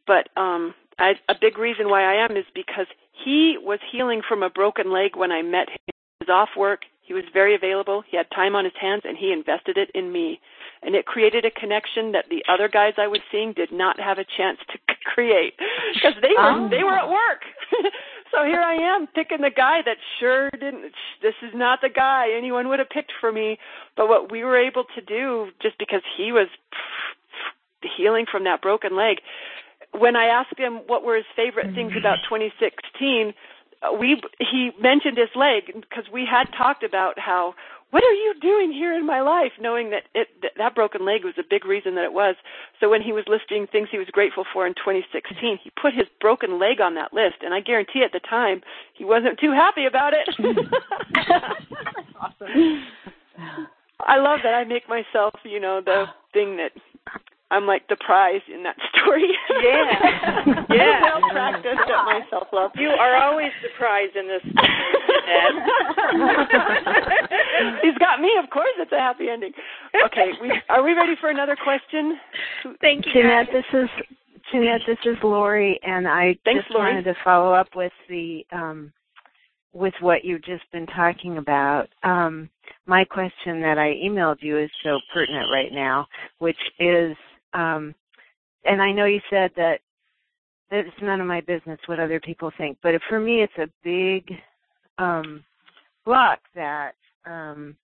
but um I, a big reason why I am is because he was healing from a broken leg when I met him. He was off work, he was very available, he had time on his hands and he invested it in me. And it created a connection that the other guys I was seeing did not have a chance to create because they were Oh. they were at work. so here I am picking the guy that sure didn't. This is not the guy anyone would have picked for me. But what we were able to do, just because he was healing from that broken leg, when I asked him what were his favorite things about 2016, uh, we he mentioned his leg because we had talked about how what are you doing here in my life? Knowing that it that, that broken leg was a big reason that it was. So when he was listing things he was grateful for in 2016 he put his broken leg on that list. And i guarantee at the time he wasn't too happy about it. Awesome. I love that i make myself you know the thing that i'm like the prize in that story Yeah. Yeah. well practiced at my self love You are always the prize in this. He's got me. Of course, it's a happy ending. Okay, we, are we ready for another question? Thank you. Jeanette, this is Jeanette, this is Lori, and I Thanks, just Lori. wanted to follow up with the um, with what you've just been talking about. Um, my question that I emailed you is so pertinent right now, which is, um, and I know you said that that it's none of my business what other people think, but for me, it's a big um, block that um,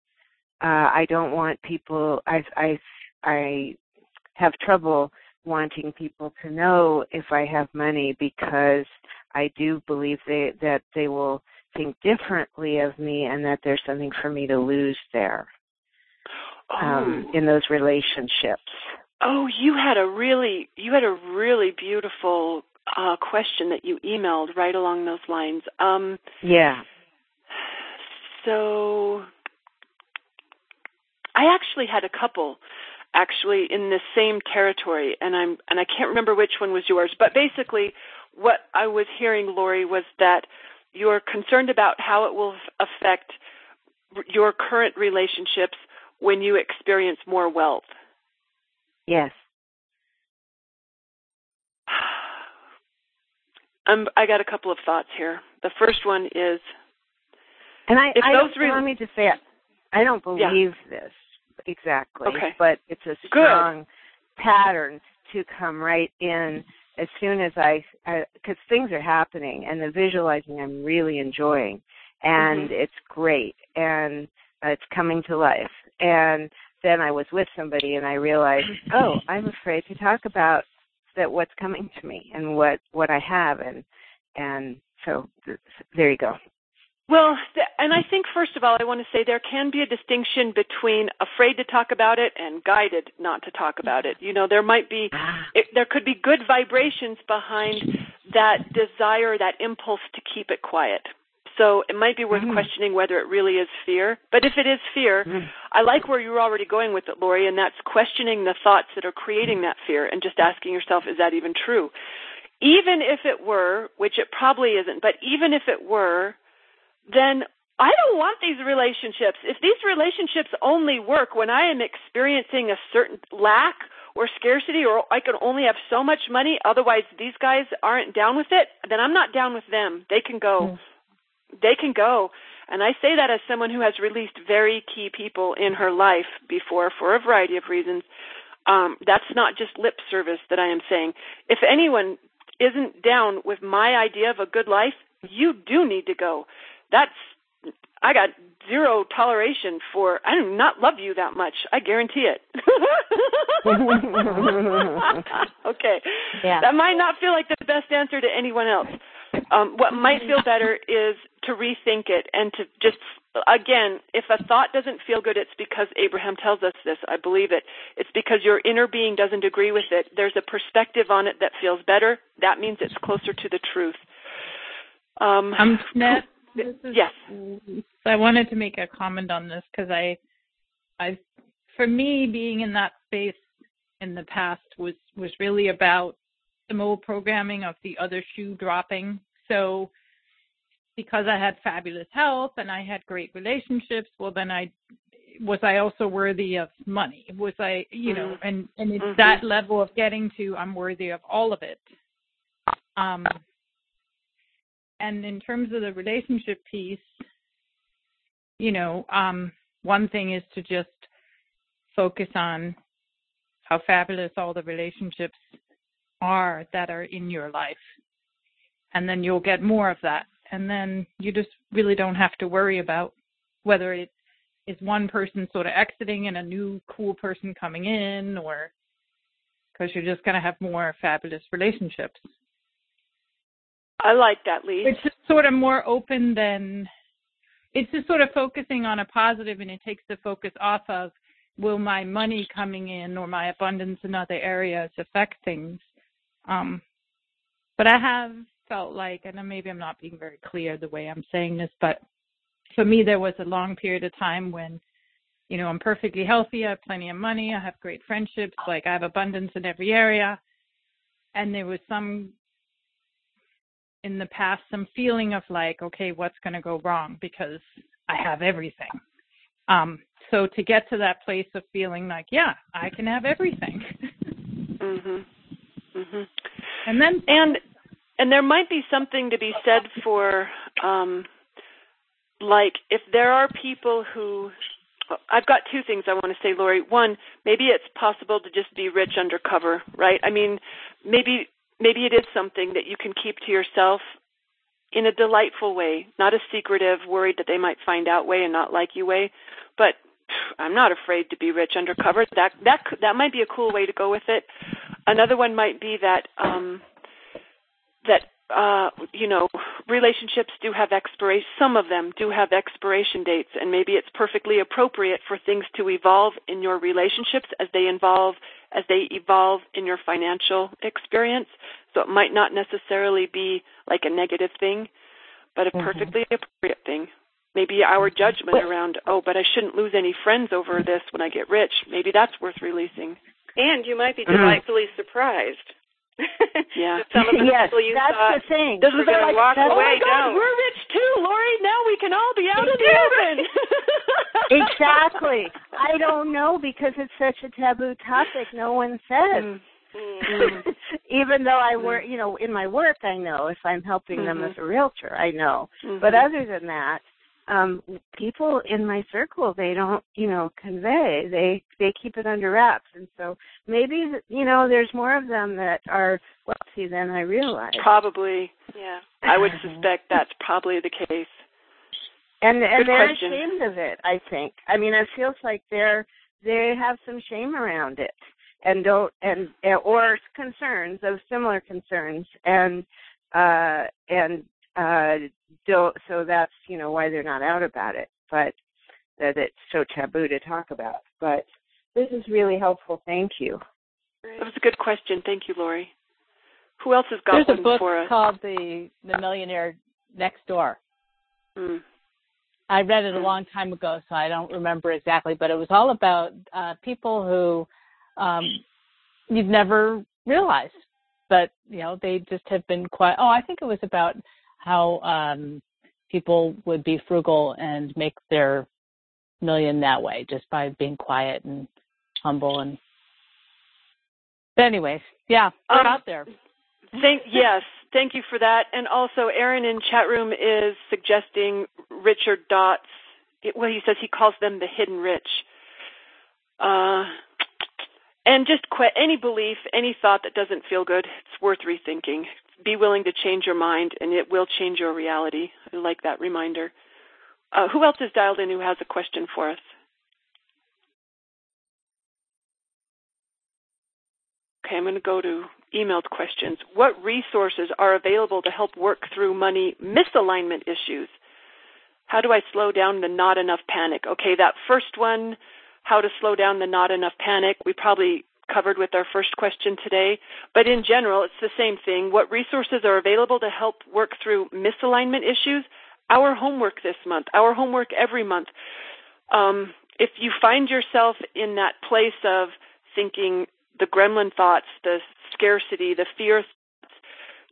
uh, I don't want people. I I I have trouble wanting people to know if I have money because I do believe they that they will think differently of me and that there's something for me to lose there um, in those relationships. Oh, you had a really you had a really beautiful uh, question that you emailed right along those lines. Um, Yeah. so I actually had a couple actually in the same territory and I'm and I can't remember which one was yours, but basically what I was hearing Lori was that you're concerned about how it will affect your current relationships when you experience more wealth. Yes. Um, I got a couple of thoughts here. The first one is And I, If I those don't, re- let me just say, I don't Yeah. believe this exactly, Okay. but it's a Good. strong pattern to come right in as soon as I, because things are happening and the visualizing I'm really enjoying, and Mhm. it's great, and it's coming to life. And then I was with somebody and I realized, oh, I'm afraid to talk about that what's coming to me and what what I have, and and so th- there you go. Well, th- and I think first of all, I want to say there can be a distinction between afraid to talk about it and guided not to talk about it. You know, there might be, ah. it, there could be good vibrations behind that desire, that impulse to keep it quiet. So it might be worth mm-hmm. questioning whether it really is fear. But if it is fear, mm-hmm. I like where you're already going with it, Lori, and that's questioning the thoughts that are creating mm-hmm. that fear and just asking yourself, is that even true? Even if it were, which it probably isn't, but even if it were, then I don't want these relationships. If these relationships only work when I am experiencing a certain lack or scarcity or I can only have so much money, otherwise these guys aren't down with it, then I'm not down with them. They can go. They can go. And I say that as someone who has released very key people in her life before for a variety of reasons. Um, that's not just lip service that I am saying. If anyone isn't down with my idea of a good life, you do need to go. That's I got zero toleration for I do not love you that much. I guarantee it. okay. Yeah. That might not feel like the best answer to anyone else. Um, what might feel better is to rethink it and to just again, if a thought doesn't feel good, it's because Abraham tells us this. I believe it. It's because your inner being doesn't agree with it. There's a perspective on it that feels better. That means it's closer to the truth. Um, Um, Jeanette, is, yes. I wanted to make a comment on this because I, I, for me, being in that space in the past was was really about some old programming of the other shoe dropping. So, because I had fabulous health and I had great relationships, well then I was I also worthy of money? Was I, you know, Mhm. and and it's Mhm. that level of getting to I'm worthy of all of it. Um and in terms of the relationship piece, you know, um one thing is to just focus on how fabulous all the relationships are that are in your life. And then you'll get more of that. And then you just really don't have to worry about whether it is one person sort of exiting and a new cool person coming in or because you're just going to have more fabulous relationships. I like that, Lee. It's just sort of more open than it's just sort of focusing on a positive and it takes the focus off of will my money coming in or my abundance in other areas affect things. Um but I have felt like and maybe I'm not being very clear the way I'm saying this, but for me there was a long period of time when you know, I'm perfectly healthy, I have plenty of money, I have great friendships, like I have abundance in every area. And there was some in the past some feeling of like, okay, what's going to go wrong because I have everything. Um, so to get to that place of feeling like, yeah, I can have everything. Mhm. Mhm. And then and and there might be something to be said for um like if there are people who I've got two things I want to say, Lori. One, maybe it's possible to just be rich undercover, right? I mean, maybe maybe it is something that you can keep to yourself in a delightful way, not a secretive, worried that they might find out way and not like you way. But I'm not afraid to be rich undercover. That that that might be a cool way to go with it. Another one might be that um that uh you know relationships do have expiration some of them do have expiration dates and maybe it's perfectly appropriate for things to evolve in your relationships as they evolve as they evolve in your financial experience so it might not necessarily be like a negative thing but a Mhm. perfectly appropriate thing maybe our judgment around oh but I shouldn't lose any friends over this when I get rich maybe that's worth releasing And you might be Mhm. delightfully surprised. Yeah some of the Yes, people you that's thought the thing. This is They're going like, to walk oh away. my God, don't. we're rich too, Lori. Now we can all be out in the open. exactly. I don't know because it's such a taboo topic. No one says. Mm. Mm. Even though I work, you know, in my work, I know if I'm helping them Mhm. as a realtor, I know. Mhm. But other than that, um, people in my circle, they don't, you know, convey. They they keep it under wraps, and so maybe you know, there's more of them that are wealthy than I realize. Probably. Yeah. I would suspect that's probably the case. and and Good they're question. ashamed of it i think i mean it feels like they're they have some shame around it and don't and or concerns of similar concerns and uh and uh don't so that's you know why they're not out about it but that it's so taboo to talk about but this is really helpful thank you That was a good question. Thank you, Lori. Who else has got There's a book for us? called the The Millionaire Next Door. Mm. I read it a Mm. long time ago, so I don't remember exactly, but it was all about uh, people who um, you'd never realized, but you know they just have been quite. Oh, I think it was about how um, people would be frugal and make their million that way, just by being quiet and humble and. But anyways, yeah, Um, it's out there. Thank yes, thank you for that. And also, Aaron in chat room is suggesting Richard Dots. Well, he says he calls them the hidden rich. Uh, and just quit any belief, any thought that doesn't feel good. It's worth rethinking. Be willing to change your mind, and it will change your reality. I like that reminder. Uh, who else is dialed in who has a question for us? Okay, I'm going to go to emailed questions. What resources are available to help work through money misalignment issues? How do I slow down the not enough panic? Okay, that first one, how to slow down the not enough panic, we probably covered with our first question today. But in general, it's the same thing. What resources are available to help work through misalignment issues? Our homework this month, our homework every month. Um, if you find yourself in that place of thinking the gremlin thoughts, the scarcity, the fear thoughts,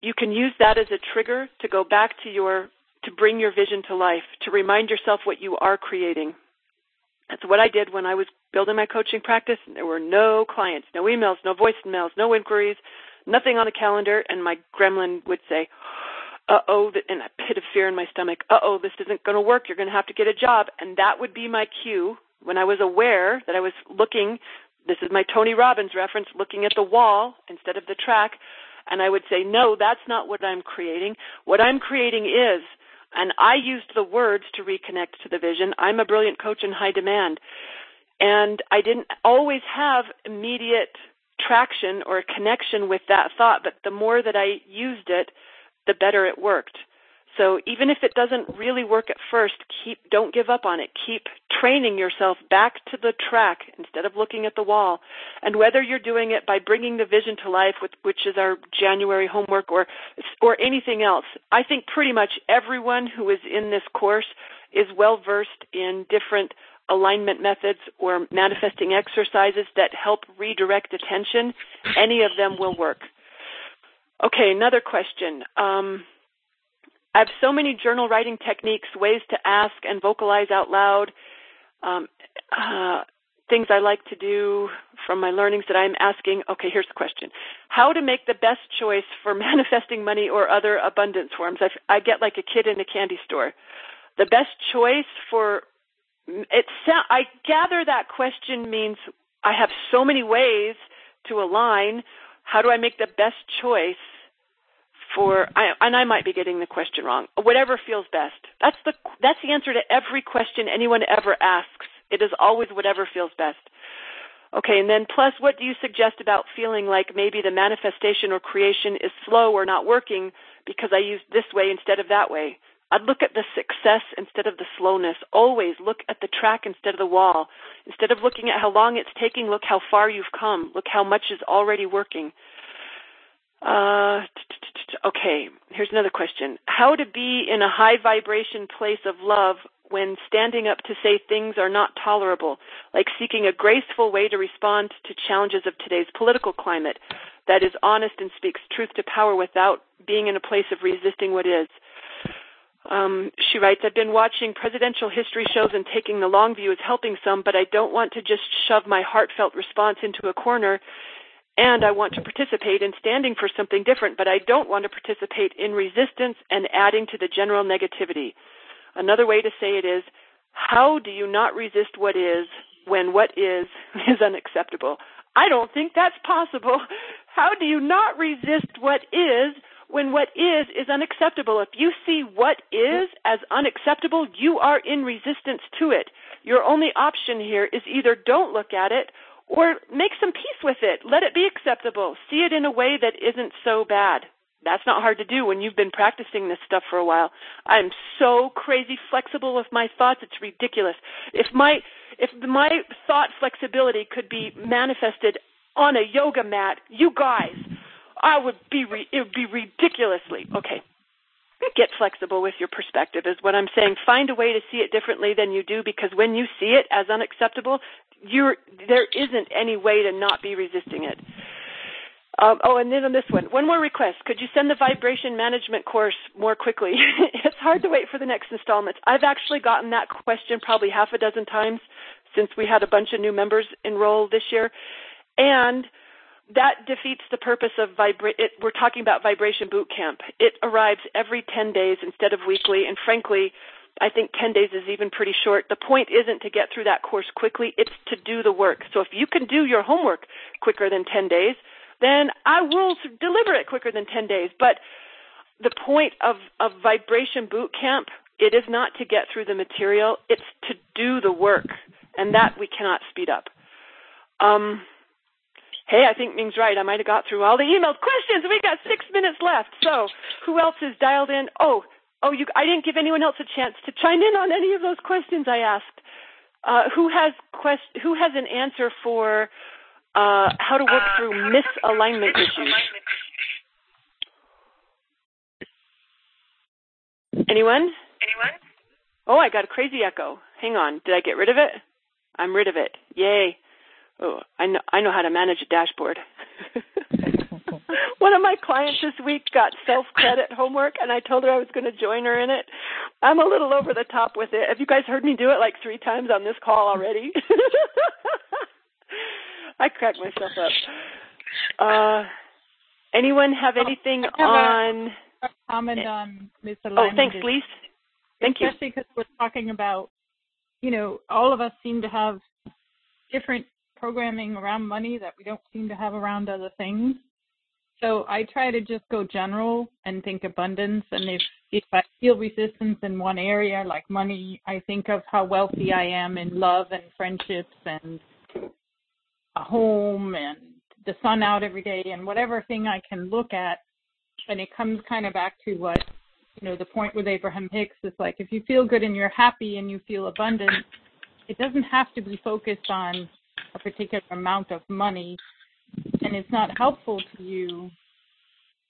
you can use that as a trigger to go back to your to bring your vision to life, to remind yourself what you are creating. That's what I did when I was building my coaching practice. There were no clients, no emails, no voicemails, no inquiries, nothing on the calendar, and my gremlin would say, uh oh, in a pit of fear in my stomach, uh oh, this isn't going to work. You're going to have to get a job. And that would be my cue when I was aware that I was looking, this is my Tony Robbins reference, looking at the wall instead of the track. And I would say, no, that's not what I'm creating. What I'm creating is, and I used the words to reconnect to the vision. I'm a brilliant coach in high demand. And I didn't always have immediate traction or connection with that thought, but the more that I used it, the better it worked. So even if it doesn't really work at first, keep don't give up on it. Keep training yourself back to the track instead of looking at the wall. And whether you're doing it by bringing the vision to life, which is our January homework, or or anything else, I think pretty much everyone who is in this course is well versed in different alignment methods or manifesting exercises that help redirect attention. Any of them will work. Okay, another question. Um, I have so many journal writing techniques, ways to ask and vocalize out loud, um, uh, things I like to do from my learnings that I'm asking. Okay, here's the question. How to make the best choice for manifesting money or other abundance forms? I, I get like a kid in a candy store. The best choice for it I gather that question means I have so many ways to align. How do I make the best choice for I, and I might be getting the question wrong. Whatever feels best. That's the that's the answer to every question anyone ever asks. It is always whatever feels best. Okay, and then plus what do you suggest about feeling like maybe the manifestation or creation is slow or not working because I used this way instead of that way? I'd look at the success instead of the slowness. Always look at the track instead of the wall. Instead of looking at how long it's taking, look how far you've come. Look how much is already working. Uh, okay, here's another question. How to be in a high vibration place of love when standing up to say things are not tolerable, like seeking a graceful way to respond to challenges of today's political climate that is honest and speaks truth to power without being in a place of resisting what is. Um, she writes, I've been watching presidential history shows and taking the long view is helping some, but I don't want to just shove my heartfelt response into a corner and I want to participate in standing for something different, but I don't want to participate in resistance and adding to the general negativity. Another way to say it is, how do you not resist what is when what is is unacceptable? I don't think that's possible. How do you not resist what is when what is is unacceptable? If you see what is as unacceptable, you are in resistance to it. Your only option here is either don't look at it or make some peace with it. Let it be acceptable. See it in a way that isn't so bad. That's not hard to do when you've been practicing this stuff for a while. I'm so crazy flexible with my thoughts, it's ridiculous. If my if my thought flexibility could be manifested on a yoga mat, you guys, I would be re- it would be ridiculously okay. Get flexible with your perspective is what I'm saying. Find a way to see it differently than you do because when you see it as unacceptable, you're there isn't any way to not be resisting it. Um, oh, and then on this one, one more request. Could you send the vibration management course more quickly? it's hard to wait for the next installments. I've actually gotten that question probably half a dozen times since we had a bunch of new members enroll this year. And that defeats the purpose of vibra- it, we're talking about vibration boot camp. It arrives every 10 days instead of weekly, and frankly, I think 10 days is even pretty short. The point isn't to get through that course quickly, it's to do the work. So if you can do your homework quicker than 10 days, then I will deliver it quicker than 10 days. But the point of, of vibration boot camp, it is not to get through the material, it's to do the work. And that we cannot speed up. Um, hey, I think Ming's right. I might have got through all the emailed questions. We got six minutes left. So who else is dialed in? Oh, Oh, you, I didn't give anyone else a chance to chime in on any of those questions I asked. Uh, who has quest- Who has an answer for uh, how to work through misalignment issues? Anyone? Anyone? Oh, I got a crazy echo. Hang on. Did I get rid of it? I'm rid of it. Yay. Oh, I know I know how to manage a dashboard. One of my clients this week got self credit homework, and I told her I was going to join her in it. I'm a little over the top with it. Have you guys heard me do it like three times on this call already? I crack myself up. Uh, anyone have anything I have on? A comment on Oh, misalignment. thanks, is- Lise. Thank you. Especially because we're talking about, you know, all of us seem to have different programming around money that we don't seem to have around other things. So I try to just go general and think abundance. And if if I feel resistance in one area, like money, I think of how wealthy I am in love and friendships and a home and the sun out every day and whatever thing I can look at. And it comes kind of back to what you know the point with Abraham Hicks is like if you feel good and you're happy and you feel abundant, it doesn't have to be focused on a particular amount of money and it's not helpful to you.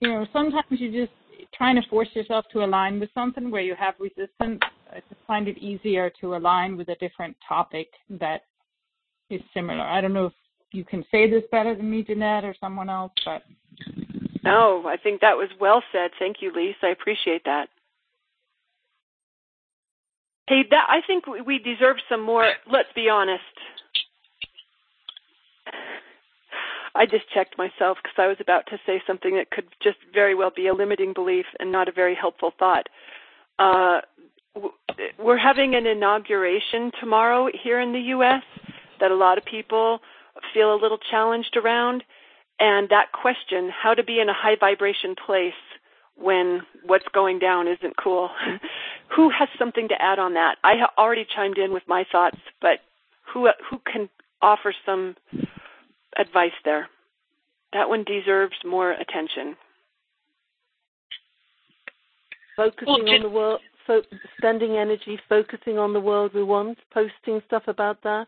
You know, sometimes you're just trying to force yourself to align with something where you have resistance. I just find it easier to align with a different topic that is similar. I don't know if you can say this better than me, Jeanette, or someone else, but No, I think that was well said. Thank you, Lise. I appreciate that. Hey, that I think we- we deserve some more. Let's be honest. I just checked myself because I was about to say something that could just very well be a limiting belief and not a very helpful thought. Uh, we're having an inauguration tomorrow here in the U.S. that a lot of people feel a little challenged around. And that question, how to be in a high vibration place when what's going down isn't cool. who has something to add on that? I already chimed in with my thoughts, but who who can offer some advice there? That one deserves more attention. Focusing on the world, fo- spending energy, focusing on the world we want, posting stuff about that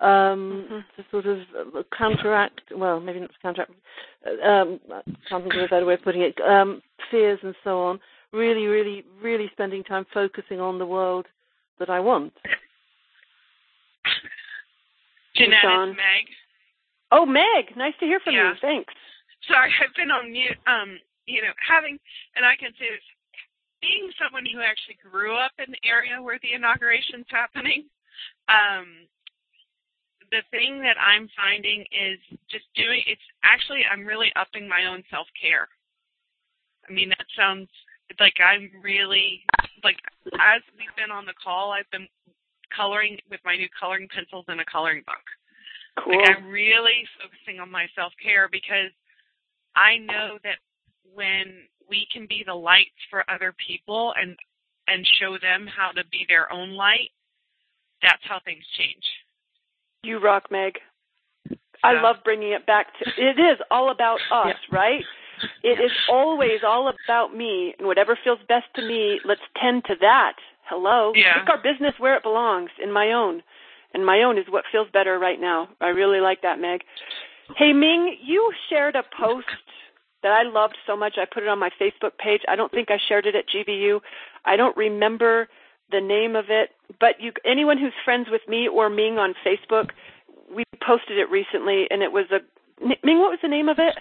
um, to sort of uh, counteract. Well, maybe not counteract. uh, Um, I can't think of a better way of putting it. Um, fears and so on. Really, really, really spending time focusing on the world that I want. Jeanette, Meg. Oh, Meg, nice to hear from Yeah. you. Thanks. Sorry, I've been on mute. Um, you know, having, and I can say this, being someone who actually grew up in the area where the inauguration's happening, um, the thing that I'm finding is just doing. It's actually I'm really upping my own self care. I mean, that sounds like I'm really like as we've been on the call, I've been coloring with my new coloring pencils in a coloring book. Cool. Like I'm really focusing on my self care because I know that when we can be the lights for other people and and show them how to be their own light, that's how things change. You rock, Meg. I love bringing it back to. It is all about us, right? It is always all about me and whatever feels best to me. Let's tend to that. Hello. Yeah. Stick our business where it belongs, in my own. And my own is what feels better right now. I really like that, Meg. Hey, Ming, you shared a post that I loved so much. I put it on my Facebook page. I don't think I shared it at GVU. I don't remember the name of it, but you anyone who's friends with me or Ming on Facebook, we posted it recently and it was a Ming, what was the name of it?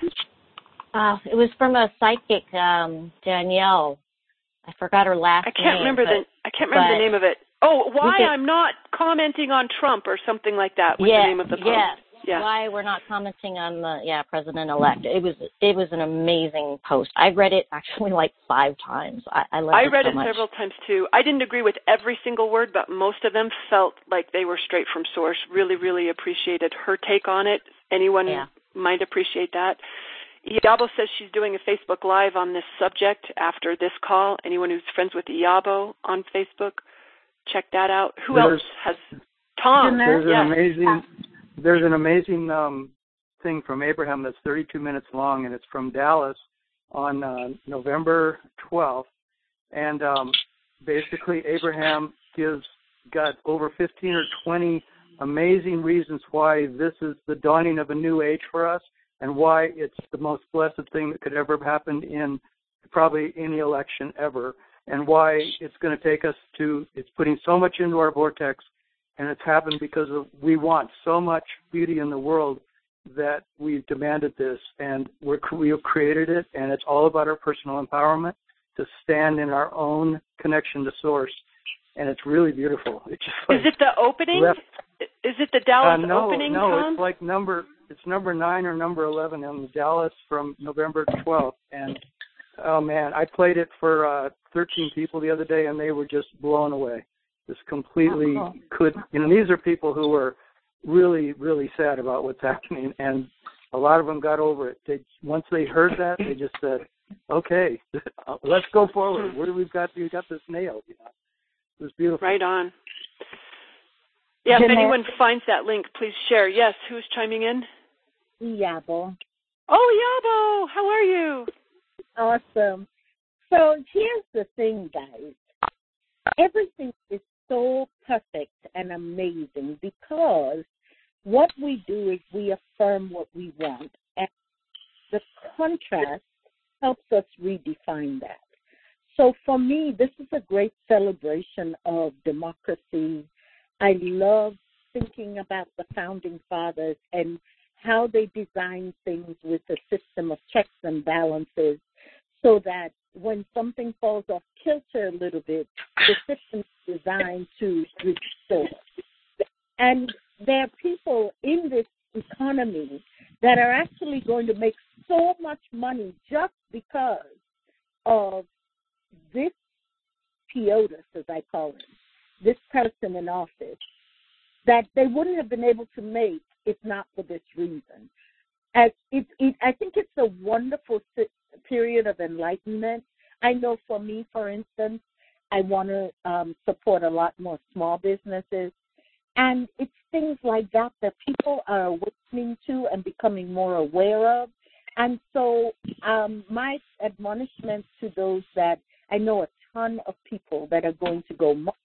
Uh, it was from a psychic, um, Danielle. I forgot her last I can't remember the I can't remember but- the name of it. Oh, why can- I'm not commenting on Trump or something like that was yeah, the name of the post. yes. Yeah. Why we're not commenting on the yeah president elect? It was it was an amazing post. I read it actually like five times. I, I loved I it read so it much. several times too. I didn't agree with every single word, but most of them felt like they were straight from source. Really, really appreciated her take on it. Anyone Yeah. might appreciate that. Iabo says she's doing a Facebook Live on this subject after this call. Anyone who's friends with Iabo on Facebook, check that out. Who There's- else has Tom? There's an amazing there's an amazing um, thing from Abraham that's 32 minutes long, and it's from Dallas on uh, November 12th. And um, basically, Abraham gives got over 15 or 20 amazing reasons why this is the dawning of a new age for us, and why it's the most blessed thing that could ever have happened in probably any election ever, and why it's going to take us to it's putting so much into our vortex and it's happened because of we want so much beauty in the world that we've demanded this, and we're, we have created it, and it's all about our personal empowerment to stand in our own connection to source, and it's really beautiful. It's just like Is it the opening? left- Is it the Dallas uh, no, opening, no, Tom? it's like number it's number nine or number eleven in Dallas from November twelfth, and oh man, I played it for uh, thirteen people the other day, and they were just blown away. Just completely Oh, could you know these are people who were really really sad about what's happening, and a lot of them got over it. They once they heard that, they just said, "Okay, let's go forward. Where we've got we've got this nailed." You know, it was beautiful. Right on. Yeah, if Jeanette? anyone finds that link, please share. Yes, who's chiming in? Yabo. Oh, Yabo, how are you? Awesome. So here's the thing, guys. Everything is so perfect and amazing because what we do is we affirm what we want, and the contrast helps us redefine that. So for me, this is a great celebration of democracy. I love thinking about the founding fathers and how they designed things with a system of checks and balances so that when something falls off kilter a little bit, the system is designed to restore. And there are people in this economy that are actually going to make so much money just because of this POTUS, as I call him, this person in office, that they wouldn't have been able to make if not for this reason. As it, it, I think it's a wonderful period of enlightenment. I know for me, for instance, I want to um, support a lot more small businesses. And it's things like that that people are awakening to and becoming more aware of. And so, um, my admonishment to those that I know a ton of people that are going to go march,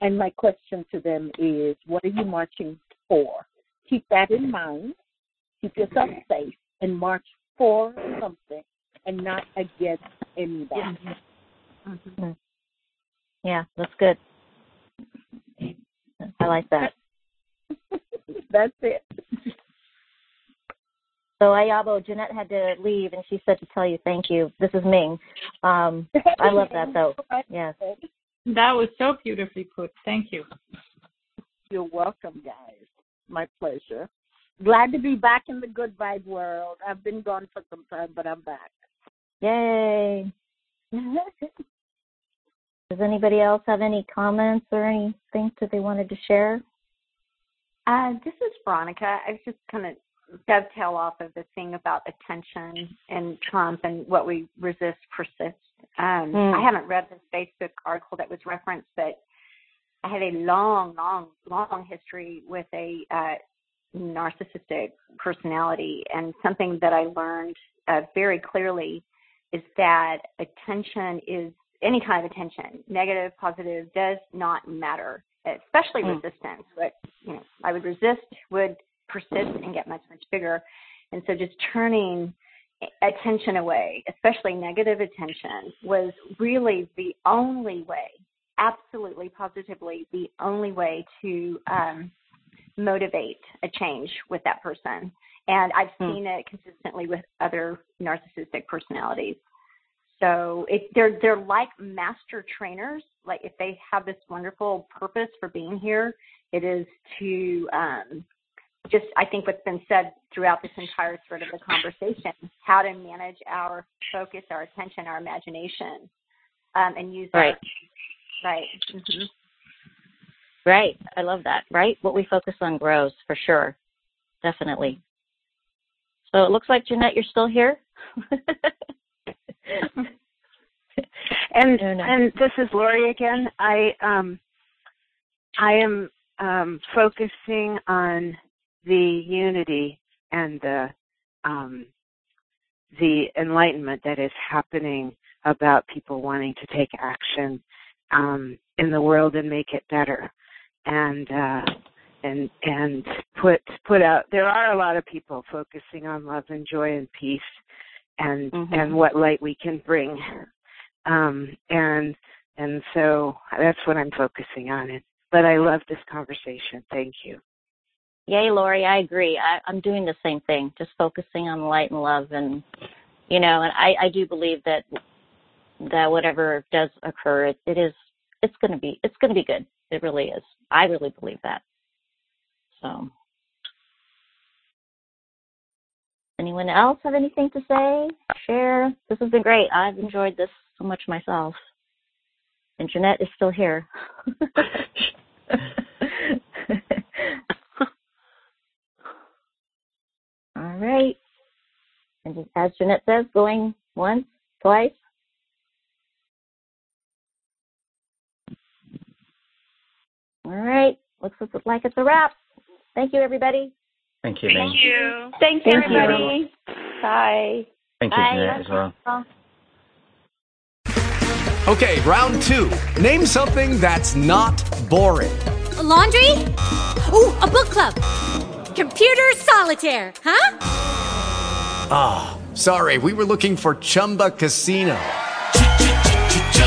and my question to them is, what are you marching for? Keep that in mind. Keep yourself safe and march for something and not against anybody. Mm-hmm. Yeah, that's good. I like that. That's it. So Ayabo, Jeanette had to leave, and she said to tell you thank you. This is Ming. Um, I love that though. Yes. That was so beautifully put. Thank you. You're welcome, guys. My pleasure. Glad to be back in the good vibe world. I've been gone for some time, but I'm back. Yay. Does anybody else have any comments or anything that they wanted to share? Uh, this is Veronica. I was just kind of dovetail off of the thing about attention and Trump and what we resist persists. Um, Hmm. I haven't read this Facebook article that was referenced, but I had a long, long, long history with a uh, narcissistic personality, and something that I learned uh, very clearly is that attention is any kind of attention, negative, positive, does not matter, especially Mm. resistance. What you know, I would resist would persist and get much, much bigger. And so just turning attention away, especially negative attention, was really the only way, absolutely positively the only way to um, motivate a change with that person. And I've Hmm. seen it consistently with other narcissistic personalities. So it, they're they're like master trainers. Like if they have this wonderful purpose for being here, it is to um, just I think what's been said throughout this entire thread of the conversation, how to manage our focus, our attention, our imagination, um, and use Right. our right. hmm Right. I love that. Right? What we focus on grows for sure. Definitely. So it looks like Jeanette, you're still here. and No, no. and this is Lori again. I um I am um focusing on the unity and the um the enlightenment that is happening about people wanting to take action um in the world and make it better and uh and and put put out there are a lot of people focusing on love and joy and peace and Mhm. and what light we can bring um and and so that's what i'm focusing on it but i love this conversation thank you Yay, Lori, I agree. I, I'm doing the same thing, just focusing on light and love and you know, and I, I do believe that that whatever does occur, it, it is it's gonna be it's gonna be good. It really is. I really believe that. So anyone else have anything to say? Share? This has been great. I've enjoyed this so much myself. And Jeanette is still here. All right. And just, as Jeanette says, going once, twice. All right. Looks like it's a wrap. Thank you, everybody. Thank you, Thank you. Thanks, Thank you. everybody. Bye. Thank you, Bye. As well. Okay, round two. Name something that's not boring. A laundry? Ooh, a book club. Computer solitaire, huh? Ah, sorry, we were looking for Chumba Casino.